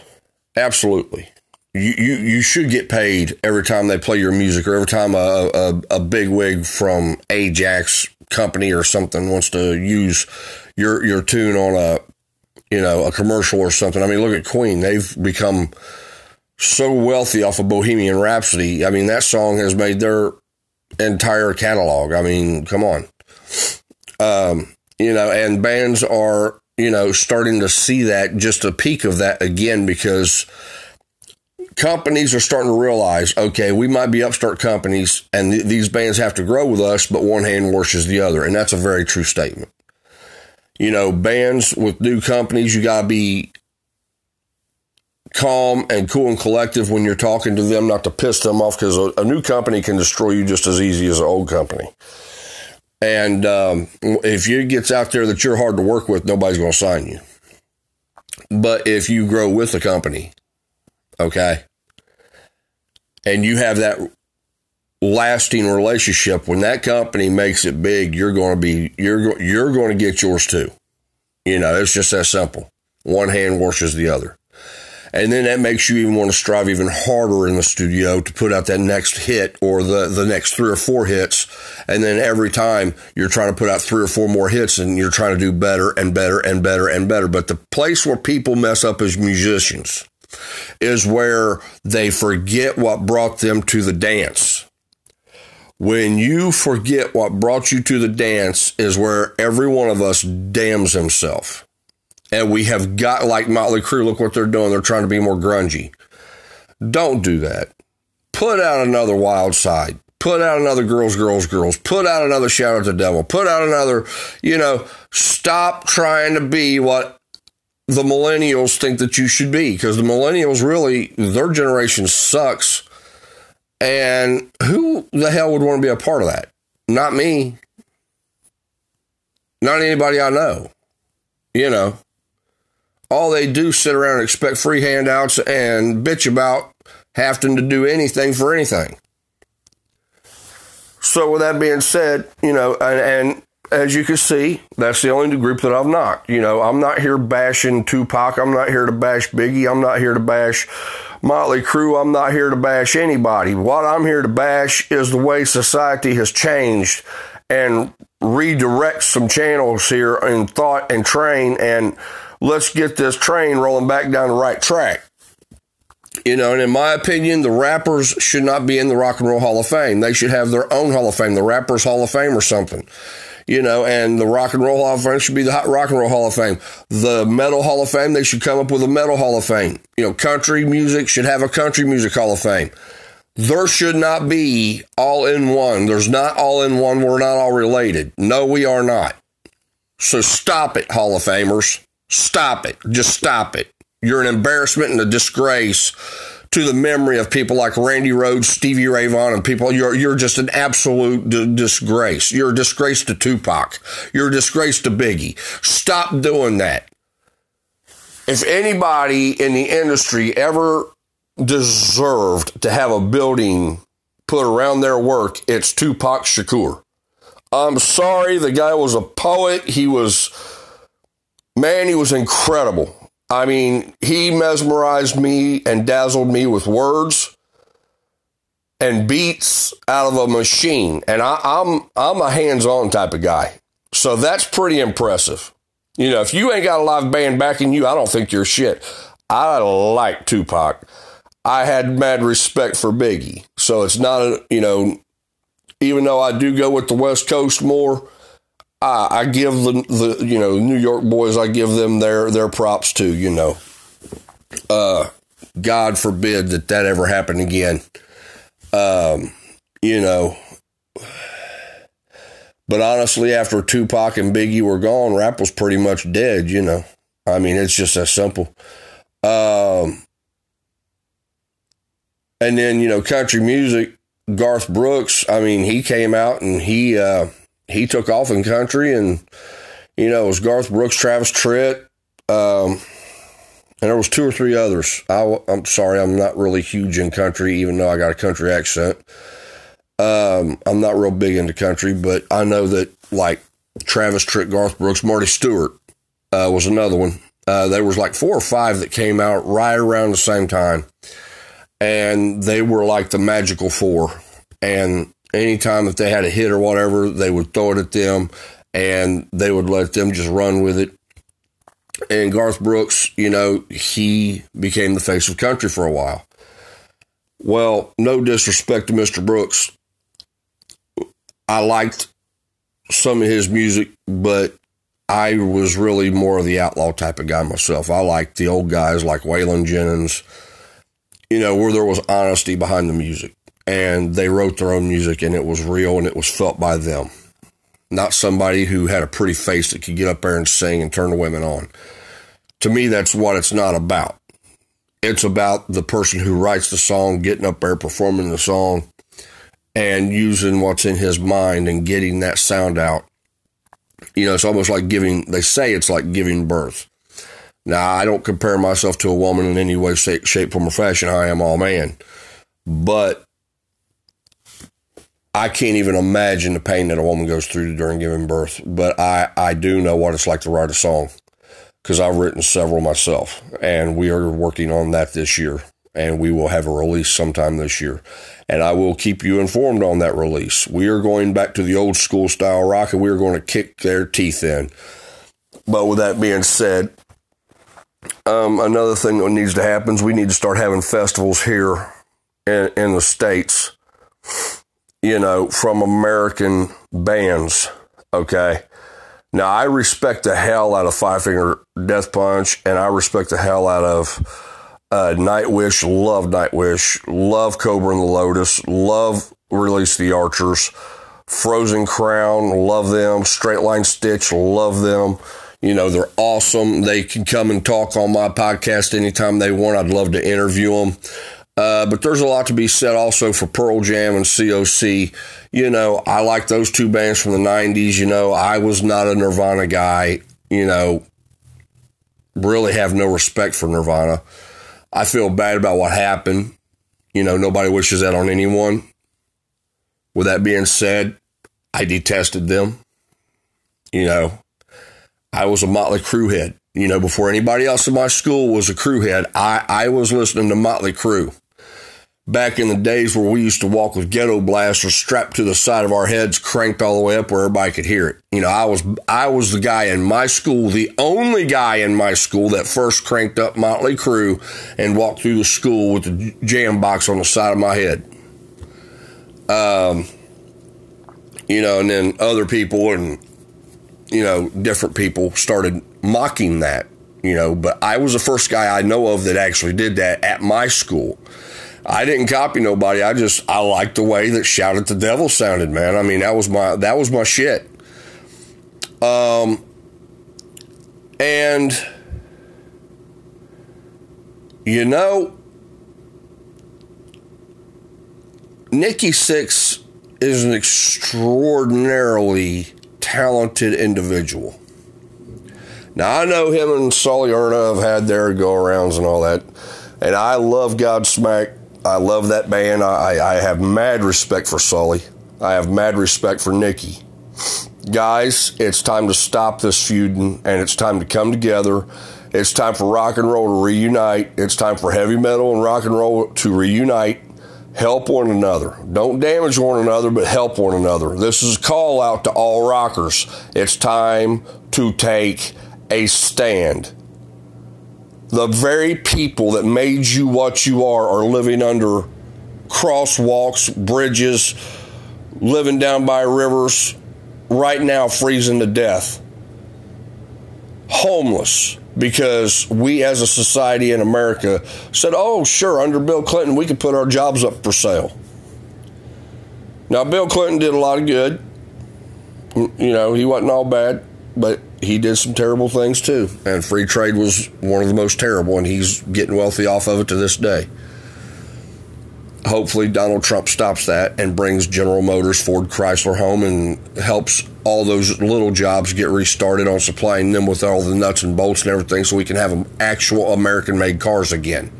Absolutely. You, you, you should get paid every time they play your music or every time a, a, a big wig from Ajax company or something wants to use your, your tune on a, you know, a commercial or something. I mean, look at Queen. They've become so wealthy off of Bohemian Rhapsody. I mean, that song has made their entire catalog. I mean, come on. Um, you know, and bands are you know, starting to see that just a peak of that again because companies are starting to realize, okay, we might be upstart companies and th- these bands have to grow with us, but one hand washes the other. And that's a very true statement. You know, bands with new companies, you got to be calm and cool and collective when you're talking to them, not to piss them off because a, a new company can destroy you just as easy as an old company. And um, if you gets out there that you're hard to work with, nobody's going to sign you. But if you grow with the company, okay, and you have that lasting relationship, when that company makes it big, you're going to be you're you're going to get yours too. You know, it's just that simple. One hand washes the other. And then that makes you even want to strive even harder in the studio to put out that next hit or the, the next three or four hits. And then every time you're trying to put out three or four more hits and you're trying to do better and better and better and better. But the place where people mess up as musicians is where they forget what brought them to the dance. When you forget what brought you to the dance is where every one of us damns himself. And we have got, like Motley Crue, look what they're doing. They're trying to be more grungy. Don't do that. Put out another Wild Side. Put out another Girls, Girls, Girls. Put out another Shout at the Devil. Put out another, you know, stop trying to be what the millennials think that you should be because the millennials really, their generation sucks. And who the hell would want to be a part of that? Not me. Not anybody I know. You know, all they do sit around and expect free handouts and bitch about having to do anything for anything. So, with that being said, you know, and, and as you can see, that's the only group that I've knocked. You know, I'm not here bashing Tupac. I'm not here to bash Biggie. I'm not here to bash Motley Crue. I'm not here to bash anybody. What I'm here to bash is the way society has changed and redirect some channels here in thought and train and let's get this train rolling back down the right track. You know, and in my opinion, the rappers should not be in the Rock and Roll Hall of Fame. They should have their own Hall of Fame, the Rappers Hall of Fame or something. You know, and the Rock and Roll Hall of Fame should be the Rock and Roll Hall of Fame. The Metal Hall of Fame, they should come up with a Metal Hall of Fame. You know, country music should have a Country Music Hall of Fame. There should not be all in one. There's not all in one. We're not all related. No, we are not. So stop it, Hall of Famers. Stop it. Just stop it. You're an embarrassment and a disgrace to the memory of people like Randy Rhoads, Stevie Ray Vaughan, and people. You're you're just an absolute d- disgrace. You're a disgrace to Tupac. You're a disgrace to Biggie. Stop doing that. If anybody in the industry ever deserved to have a building put around their work, it's Tupac Shakur. I'm sorry, the guy was a poet. He was Man, he was incredible. I mean, he mesmerized me and dazzled me with words and beats out of a machine. And I, am I'm, I'm a hands-on type of guy. So that's pretty impressive. You know, if you ain't got a live band backing you, I don't think you're shit. I like Tupac. I had mad respect for Biggie. So it's not a, you know, even though I do go with the West Coast more, I, I give the, the, you know, New York boys, I give them their, their props too, you know. Uh, God forbid that that ever happened again. Um, you know, but honestly, after Tupac and Biggie were gone, rap was pretty much dead, you know. I mean, it's just that simple. Um, and then, you know, country music, Garth Brooks, I mean, he came out and he uh, he took off in country and you know, it was Garth Brooks, Travis Tritt, um, and there was two or three others. I, am sorry, I'm not really huge in country, even though I got a country accent. Um, I'm not real big into country, but I know that like Travis Tritt, Garth Brooks, Marty Stuart uh, was another one. Uh, there was like four or five that came out right around the same time, and they were like the magical four. And anytime that they had a hit or whatever, they would throw it at them, and they would let them just run with it. And Garth Brooks, you know, he became the face of country for a while. Well, no disrespect to Mr. Brooks. I liked some of his music, but I was really more of the outlaw type of guy myself. I liked the old guys like Waylon Jennings, you know, where there was honesty behind the music and they wrote their own music and it was real and it was felt by them. Not somebody who had a pretty face that could get up there and sing and turn the women on. To me, that's what it's not about. It's about the person who writes the song, getting up there, performing the song, and using what's in his mind and getting that sound out you know, it's almost like giving, they say it's like giving birth. Now, I don't compare myself to a woman in any way, shape, form, or fashion. I am all man. But I can't even imagine the pain that a woman goes through during giving birth. But I, I do know what it's like to write a song because I've written several myself. And we are working on that this year. And we will have a release sometime this year and I will keep you informed on that release. We are going back to the old school style rock and we are going to kick their teeth in. But with that being said, um, another thing that needs to happen is we need to start having festivals here in, in the States, you know, from American bands. Okay. Now, I respect the hell out of Five Finger Death Punch and I respect the hell out of uh, Nightwish, love Nightwish, love Cobra and the Lotus, love Release the Archers, Frozen Crown, love them, Straight Line Stitch, love them. You know, they're awesome. They can come and talk on my podcast anytime they want. I'd love to interview them. Uh, but there's a lot to be said also for Pearl Jam and COC. You know, I like those two bands from the 90s. You know, I was not a Nirvana guy. You know, really have no respect for Nirvana. I feel bad about what happened. You know, nobody wishes that on anyone. With that being said, I detested them. You know, I was a Motley Crue head. You know, before anybody else in my school was a crew head, I, I was listening to Motley Crue back in the days where we used to walk with ghetto blasters strapped to the side of our heads, cranked all the way up where everybody could hear it. You know, I was I was the guy in my school, the only guy in my school that first cranked up Motley Crue and walked through the school with the jam box on the side of my head. Um, you know, and then other people and you know different people started mocking that. You know, but I was the first guy I know of that actually did that at my school. I didn't copy nobody. I just I liked the way that "Shout at the Devil" sounded, man. I mean, that was my that was my shit. Um, and you know, Nikki Sixx is an extraordinarily talented individual. Now I know him and Sully Erna have had their go arounds and all that, and I love Godsmack I love that band. I, I have mad respect for Sully. I have mad respect for Nikki. Guys, it's time to stop this feuding and it's time to come together. It's time for rock and roll to reunite. It's time for heavy metal and rock and roll to reunite. Help one another. Don't damage one another, but help one another. This is a call out to all rockers. It's time to take a stand. The very people that made you what you are are living under crosswalks, bridges, living down by rivers, right now freezing to death. Homeless because we as a society in America said, oh, sure, under Bill Clinton, we could put our jobs up for sale. Now, Bill Clinton did a lot of good. You know, he wasn't all bad, but he did some terrible things too. And free trade was one of the most terrible, and he's getting wealthy off of it to this day. Hopefully, Donald Trump stops that and brings General Motors, Ford, Chrysler home and helps all those little jobs get restarted on supplying them with all the nuts and bolts and everything so we can have actual American made cars again.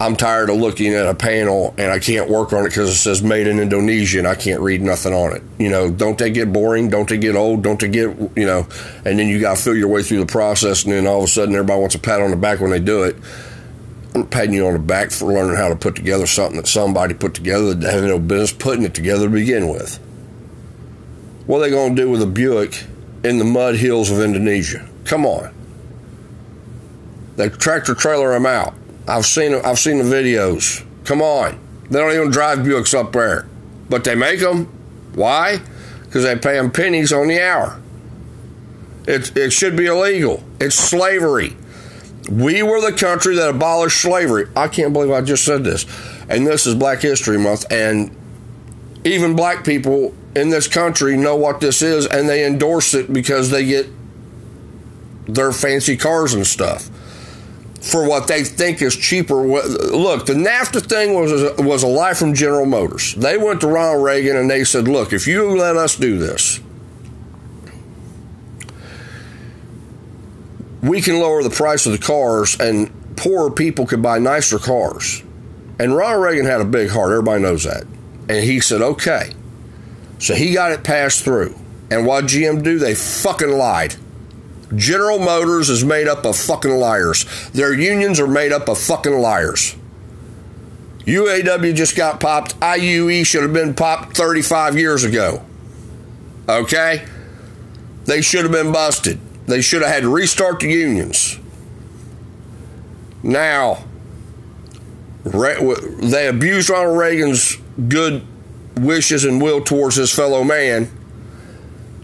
I'm tired of looking at a panel and I can't work on it because it says made in Indonesia and I can't read nothing on it. You know, don't they get boring? Don't they get old? Don't they get, you know, and then you got to feel your way through the process and then all of a sudden everybody wants a pat on the back when they do it. I'm patting you on the back for learning how to put together something that somebody put together that had no business putting it together to begin with. What are they going to do with a Buick in the mud hills of Indonesia? Come on. They tractor trailer them out. I've seen I've seen the videos. Come on, they don't even drive Buicks up there, but they make them. Why? Because they pay them pennies on the hour. It it should be illegal. It's slavery. We were the country that abolished slavery. I can't believe I just said this. And this is Black History Month, and even black people in this country know what this is, and they endorse it because they get their fancy cars and stuff for what they think is cheaper. Look, the NAFTA thing was a, was a lie from General Motors. They went to Ronald Reagan and they said, "Look, if you let us do this, we can lower the price of the cars, and poorer people could buy nicer cars." And Ronald Reagan had a big heart. Everybody knows that. And he said, "Okay." So he got it passed through. And what GM do? They fucking lied. General Motors is made up of fucking liars. Their unions are made up of fucking liars. UAW just got popped. IUE should have been popped 35 years ago. Okay? They should have been busted. They should have had to restart the unions. Now, they abused Ronald Reagan's good wishes and will towards his fellow man.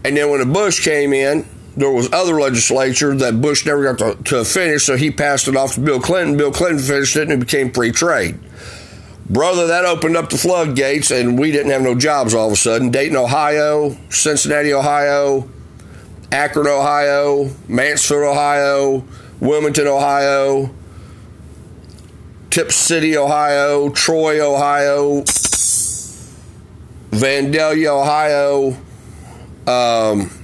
And then when the Bush came in, there was other legislature that Bush never got to, to, finish, so he passed it off to Bill Clinton. Bill Clinton finished it, and it became free trade. Brother, that opened up the floodgates, and we didn't have no jobs all of a sudden. Dayton, Ohio, Cincinnati, Ohio, Akron, Ohio, Mansfield, Ohio, Wilmington, Ohio, Tipp City, Ohio, Troy, Ohio, Vandalia, Ohio. Um,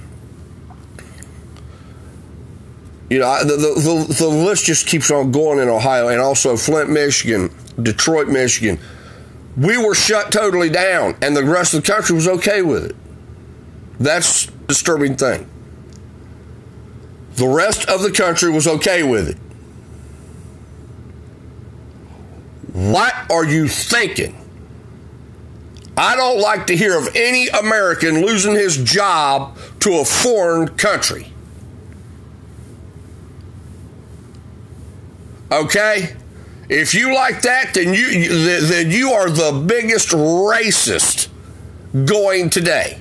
you know, the, the, the, list just keeps on going in Ohio and also Flint, Michigan, Detroit, Michigan. We were shut totally down, and the rest of the country was okay with it. That's disturbing thing. The rest of the country was okay with it. What are you thinking? I don't like to hear of any American losing his job to a foreign country. Okay? If you like that, then you then you are the biggest racist going today.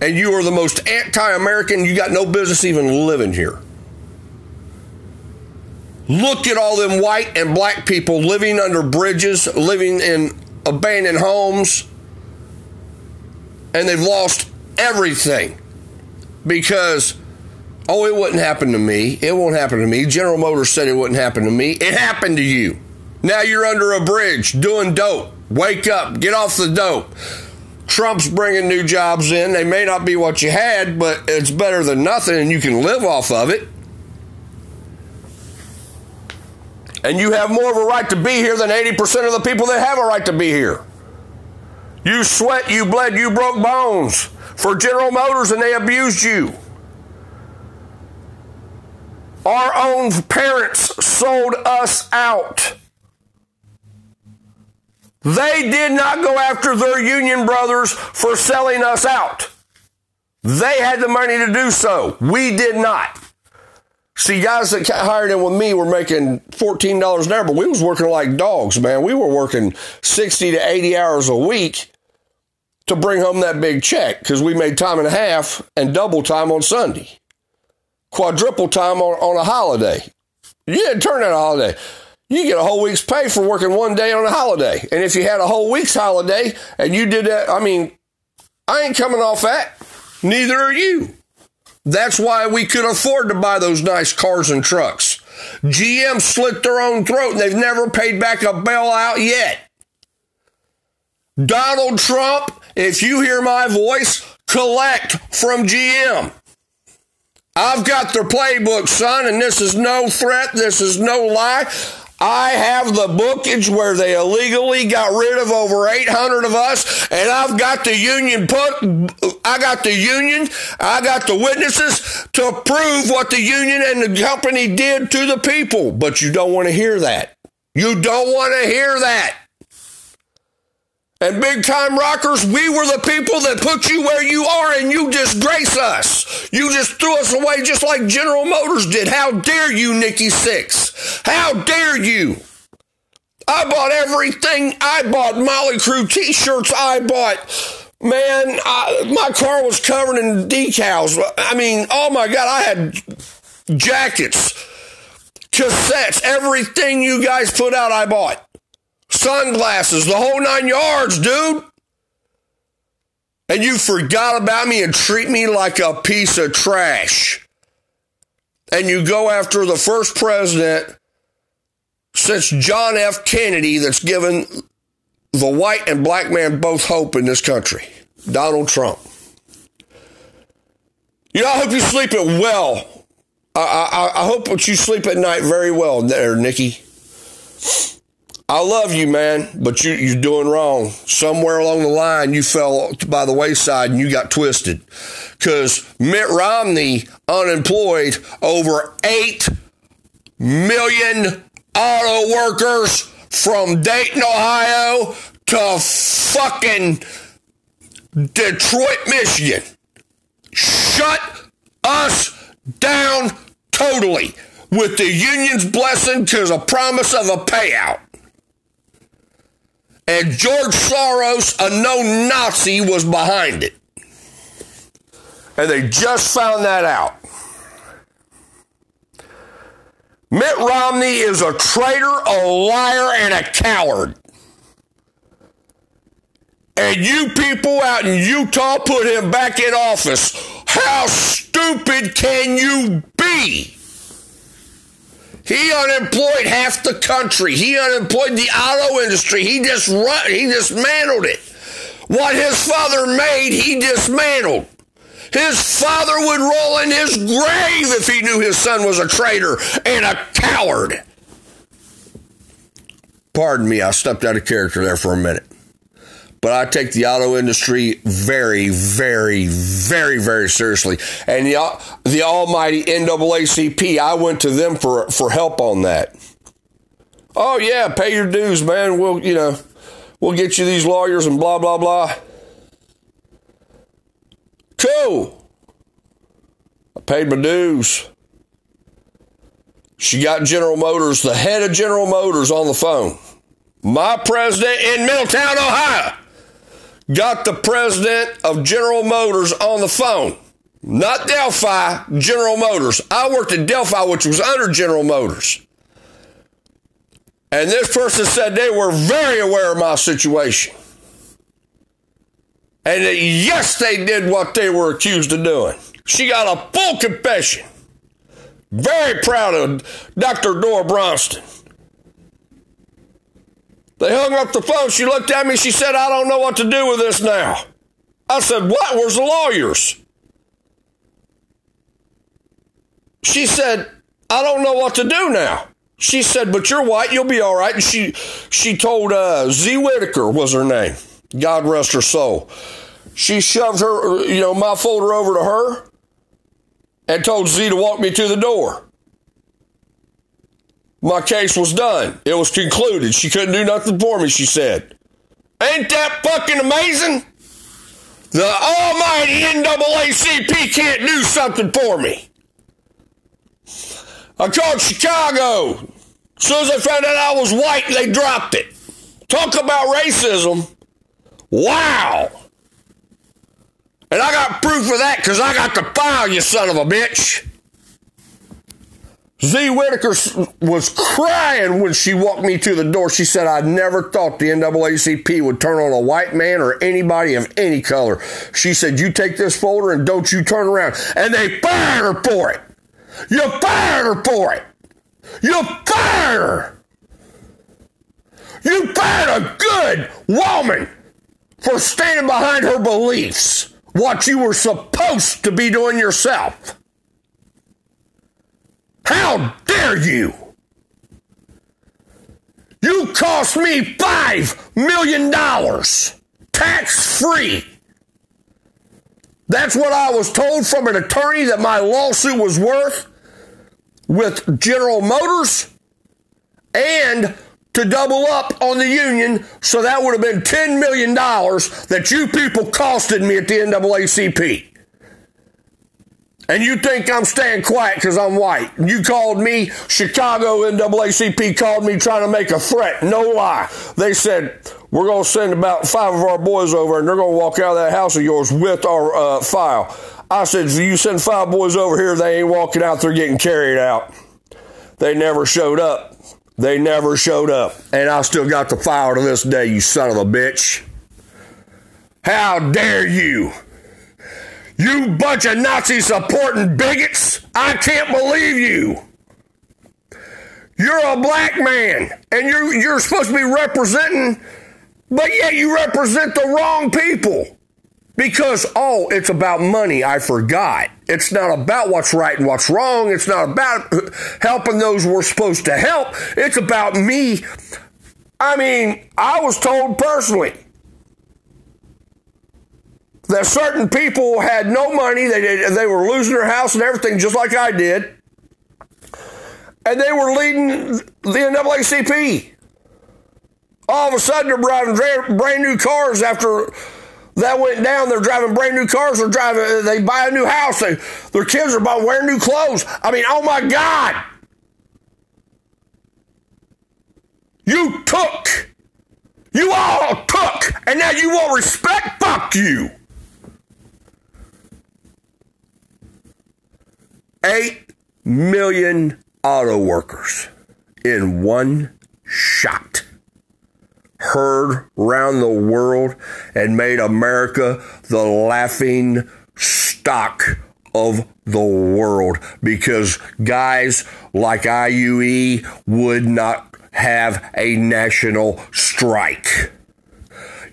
And you are the most anti-American. You got no business even living here. Look at all them white and black people living under bridges, living in abandoned homes, and they've lost everything because Oh, it wouldn't happen to me. It won't happen to me. General Motors said it wouldn't happen to me. It happened to you. Now you're under a bridge doing dope. Wake up. Get off the dope. Trump's bringing new jobs in. They may not be what you had, but it's better than nothing and you can live off of it. And you have more of a right to be here than 80% of the people that have a right to be here. You sweat, you bled, you broke bones for General Motors and they abused you. Our own parents sold us out. They did not go after their union brothers for selling us out. They had the money to do so. We did not. See, guys that hired in with me were making fourteen dollars an hour, but we was working like dogs, man. We were working sixty to eighty hours a week to bring home that big check because we made time and a half and double time on Sunday, quadruple time on, on a holiday. You didn't turn out a holiday. You get a whole week's pay for working one day on a holiday. And if you had a whole week's holiday and you did that, I mean, I ain't coming off that. Neither are you. That's why we could afford to buy those nice cars and trucks. GM slit their own throat and they've never paid back a bailout yet. Donald Trump, if you hear my voice, collect from GM. I've got their playbook, son, and this is no threat. This is no lie. I have the bookage where they illegally got rid of over 800 of us, and I've got the union put, I got the union, I got the witnesses to prove what the union and the company did to the people. But you don't want to hear that. You don't want to hear that. And big time rockers, we were the people that put you where you are and you disgrace us. You just threw us away just like General Motors did. How dare you, Nikki Sixx? How dare you? I bought everything. I bought Mötley Crüe t-shirts. I bought, man, I, my car was covered in decals. I mean, oh my God, I had jackets, cassettes, everything you guys put out, I bought sunglasses, the whole nine yards, dude. And you forgot about me and treat me like a piece of trash. And you go after the first president since John F. Kennedy that's given the white and black man both hope in this country Donald Trump. You know, I hope you sleep it well. I, I, I hope that you sleep at night very well there, Nikki. I love you, man, but you, you're doing wrong. Somewhere along the line, you fell by the wayside and you got twisted. Because Mitt Romney unemployed over 8 million auto workers from Dayton, Ohio to fucking Detroit, Michigan. Shut us down totally with the union's blessing because a promise of a payout. And George Soros, a known Nazi, was behind it. And they just found that out. Mitt Romney is a traitor, a liar, and a coward. And you people out in Utah put him back in office. How stupid can you be? He unemployed half the country. He unemployed the auto industry. He just he dismantled it. What his father made, he dismantled. His father would roll in his grave if he knew his son was a traitor and a coward. Pardon me, I stepped out of character there for a minute. But I take the auto industry very, very, very, very seriously. And the, the almighty NAACP, I went to them for, for help on that. Oh, yeah, pay your dues, man. We'll, you know, we'll get you these lawyers and blah, blah, blah. Cool. I paid my dues. She got General Motors, the head of General Motors, on the phone. My president in Middletown, Ohio got the president of General Motors on the phone. Not Delphi, General Motors. I worked at Delphi, which was under General Motors. And this person said they were very aware of my situation. And that yes, they did what they were accused of doing. She got a full confession. Very proud of Dr. Dora Bronston. They hung up the phone. She looked at me. She said, I don't know what to do with this now. I said, What? Where's the lawyers? She said, I don't know what to do now. She said, But you're white. You'll be all right. And she, she told uh, Z. Whitaker was her name. God rest her soul. She shoved her, you know, my folder over to her and told Z to walk me to the door my case was done. It was concluded. She couldn't do nothing for me, she said. Ain't that fucking amazing? The almighty NAACP can't do something for me. I called Chicago. As soon as they found out I was white, they dropped it. Talk about racism. Wow. And I got proof of that because I got the file, you son of a bitch. Z Whitaker was crying when she walked me to the door. She said, I never thought the NAACP would turn on a white man or anybody of any color. She said, You take this folder and don't you turn around. And they fired her for it. You fired her for it. You fired her. You fired a good woman for standing behind her beliefs, what you were supposed to be doing yourself. How dare you? You cost me $5 million tax free. That's what I was told from an attorney that my lawsuit was worth with General Motors and to double up on the union. So that would have been $10 million that you people costed me at the NAACP. And you think I'm staying quiet because I'm white. You called me, Chicago NAACP called me trying to make a threat. No lie. They said, we're going to send about five of our boys over and they're going to walk out of that house of yours with our uh, file. I said, if you send five boys over here, they ain't walking out, they're getting carried out. They never showed up. They never showed up. And I still got the file to this day, you son of a bitch. How dare you? You bunch of Nazi supporting bigots! I can't believe you! You're a black man and you're, you're supposed to be representing, but yet you represent the wrong people. Because, oh, it's about money. I forgot. It's not about what's right and what's wrong. It's not about helping those we're supposed to help. It's about me. I mean, I was told personally that certain people had no money. They, they were losing their house and everything, just like I did. And they were leading the NAACP. All of a sudden, they're driving brand new cars after that went down. They're driving brand new cars. They're driving. They buy a new house. They, their kids are buying wearing new clothes. I mean, oh my God! You took. You all took, and now you want respect? Fuck you. 8 million auto workers in one shot heard around the world and made America the laughing stock of the world because guys like IUE would not have a national strike.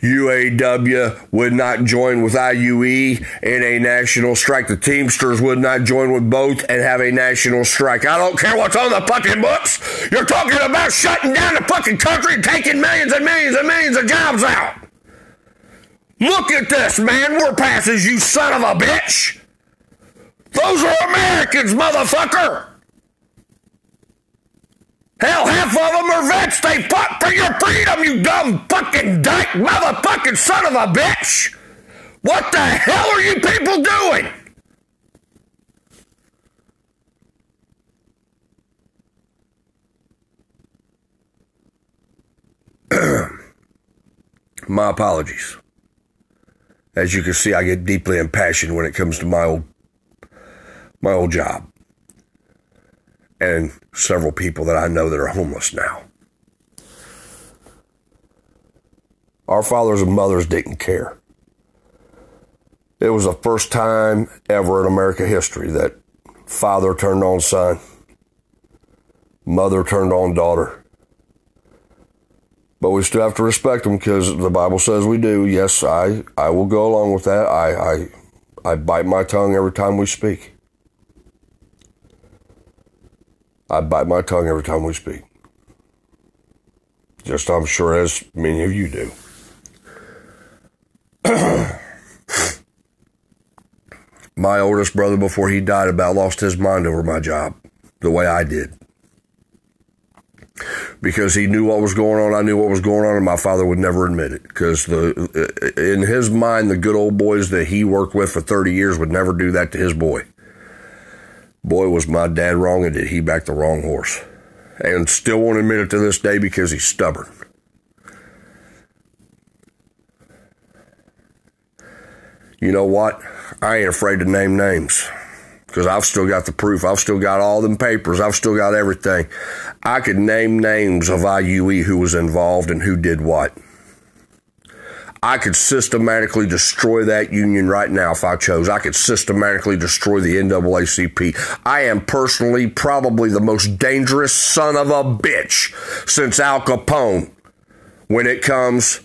UAW would not join with IUE in a national strike. The Teamsters would not join with both and have a national strike. I don't care what's on the fucking books. You're talking about shutting down the fucking country taking millions and millions and millions of jobs out. Look at this, man. We're passes, you son of a bitch. Those are Americans, motherfucker. Hell, half of them are vets. They fought for your freedom, you dumb fucking dyke motherfucking son of a bitch. What the hell are you people doing? my apologies. As you can see, I get deeply impassioned when it comes to my old my old job and several people that I know that are homeless now. Our fathers and mothers didn't care. It was the first time ever in America history that father turned on son, mother turned on daughter. But we still have to respect them because the Bible says we do. Yes, I, I will go along with that. I, I, I bite my tongue every time we speak. I bite my tongue every time we speak. Just I'm sure as many of you do. my oldest brother, before he died, about lost his mind over my job the way I did. Because he knew what was going on, I knew what was going on, and my father would never admit it. Because the uh, in his mind, the good old boys that he worked with for 30 years would never do that to his boy. Boy, was my dad wrong and did he back the wrong horse. And still won't admit it to this day because he's stubborn. You know what? I ain't afraid to name names because I've still got the proof. I've still got all them papers. I've still got everything. I could name names of IUE who was involved and who did what. I could systematically destroy that union right now if I chose. I could systematically destroy the NAACP. I am personally probably the most dangerous son of a bitch since Al Capone when it comes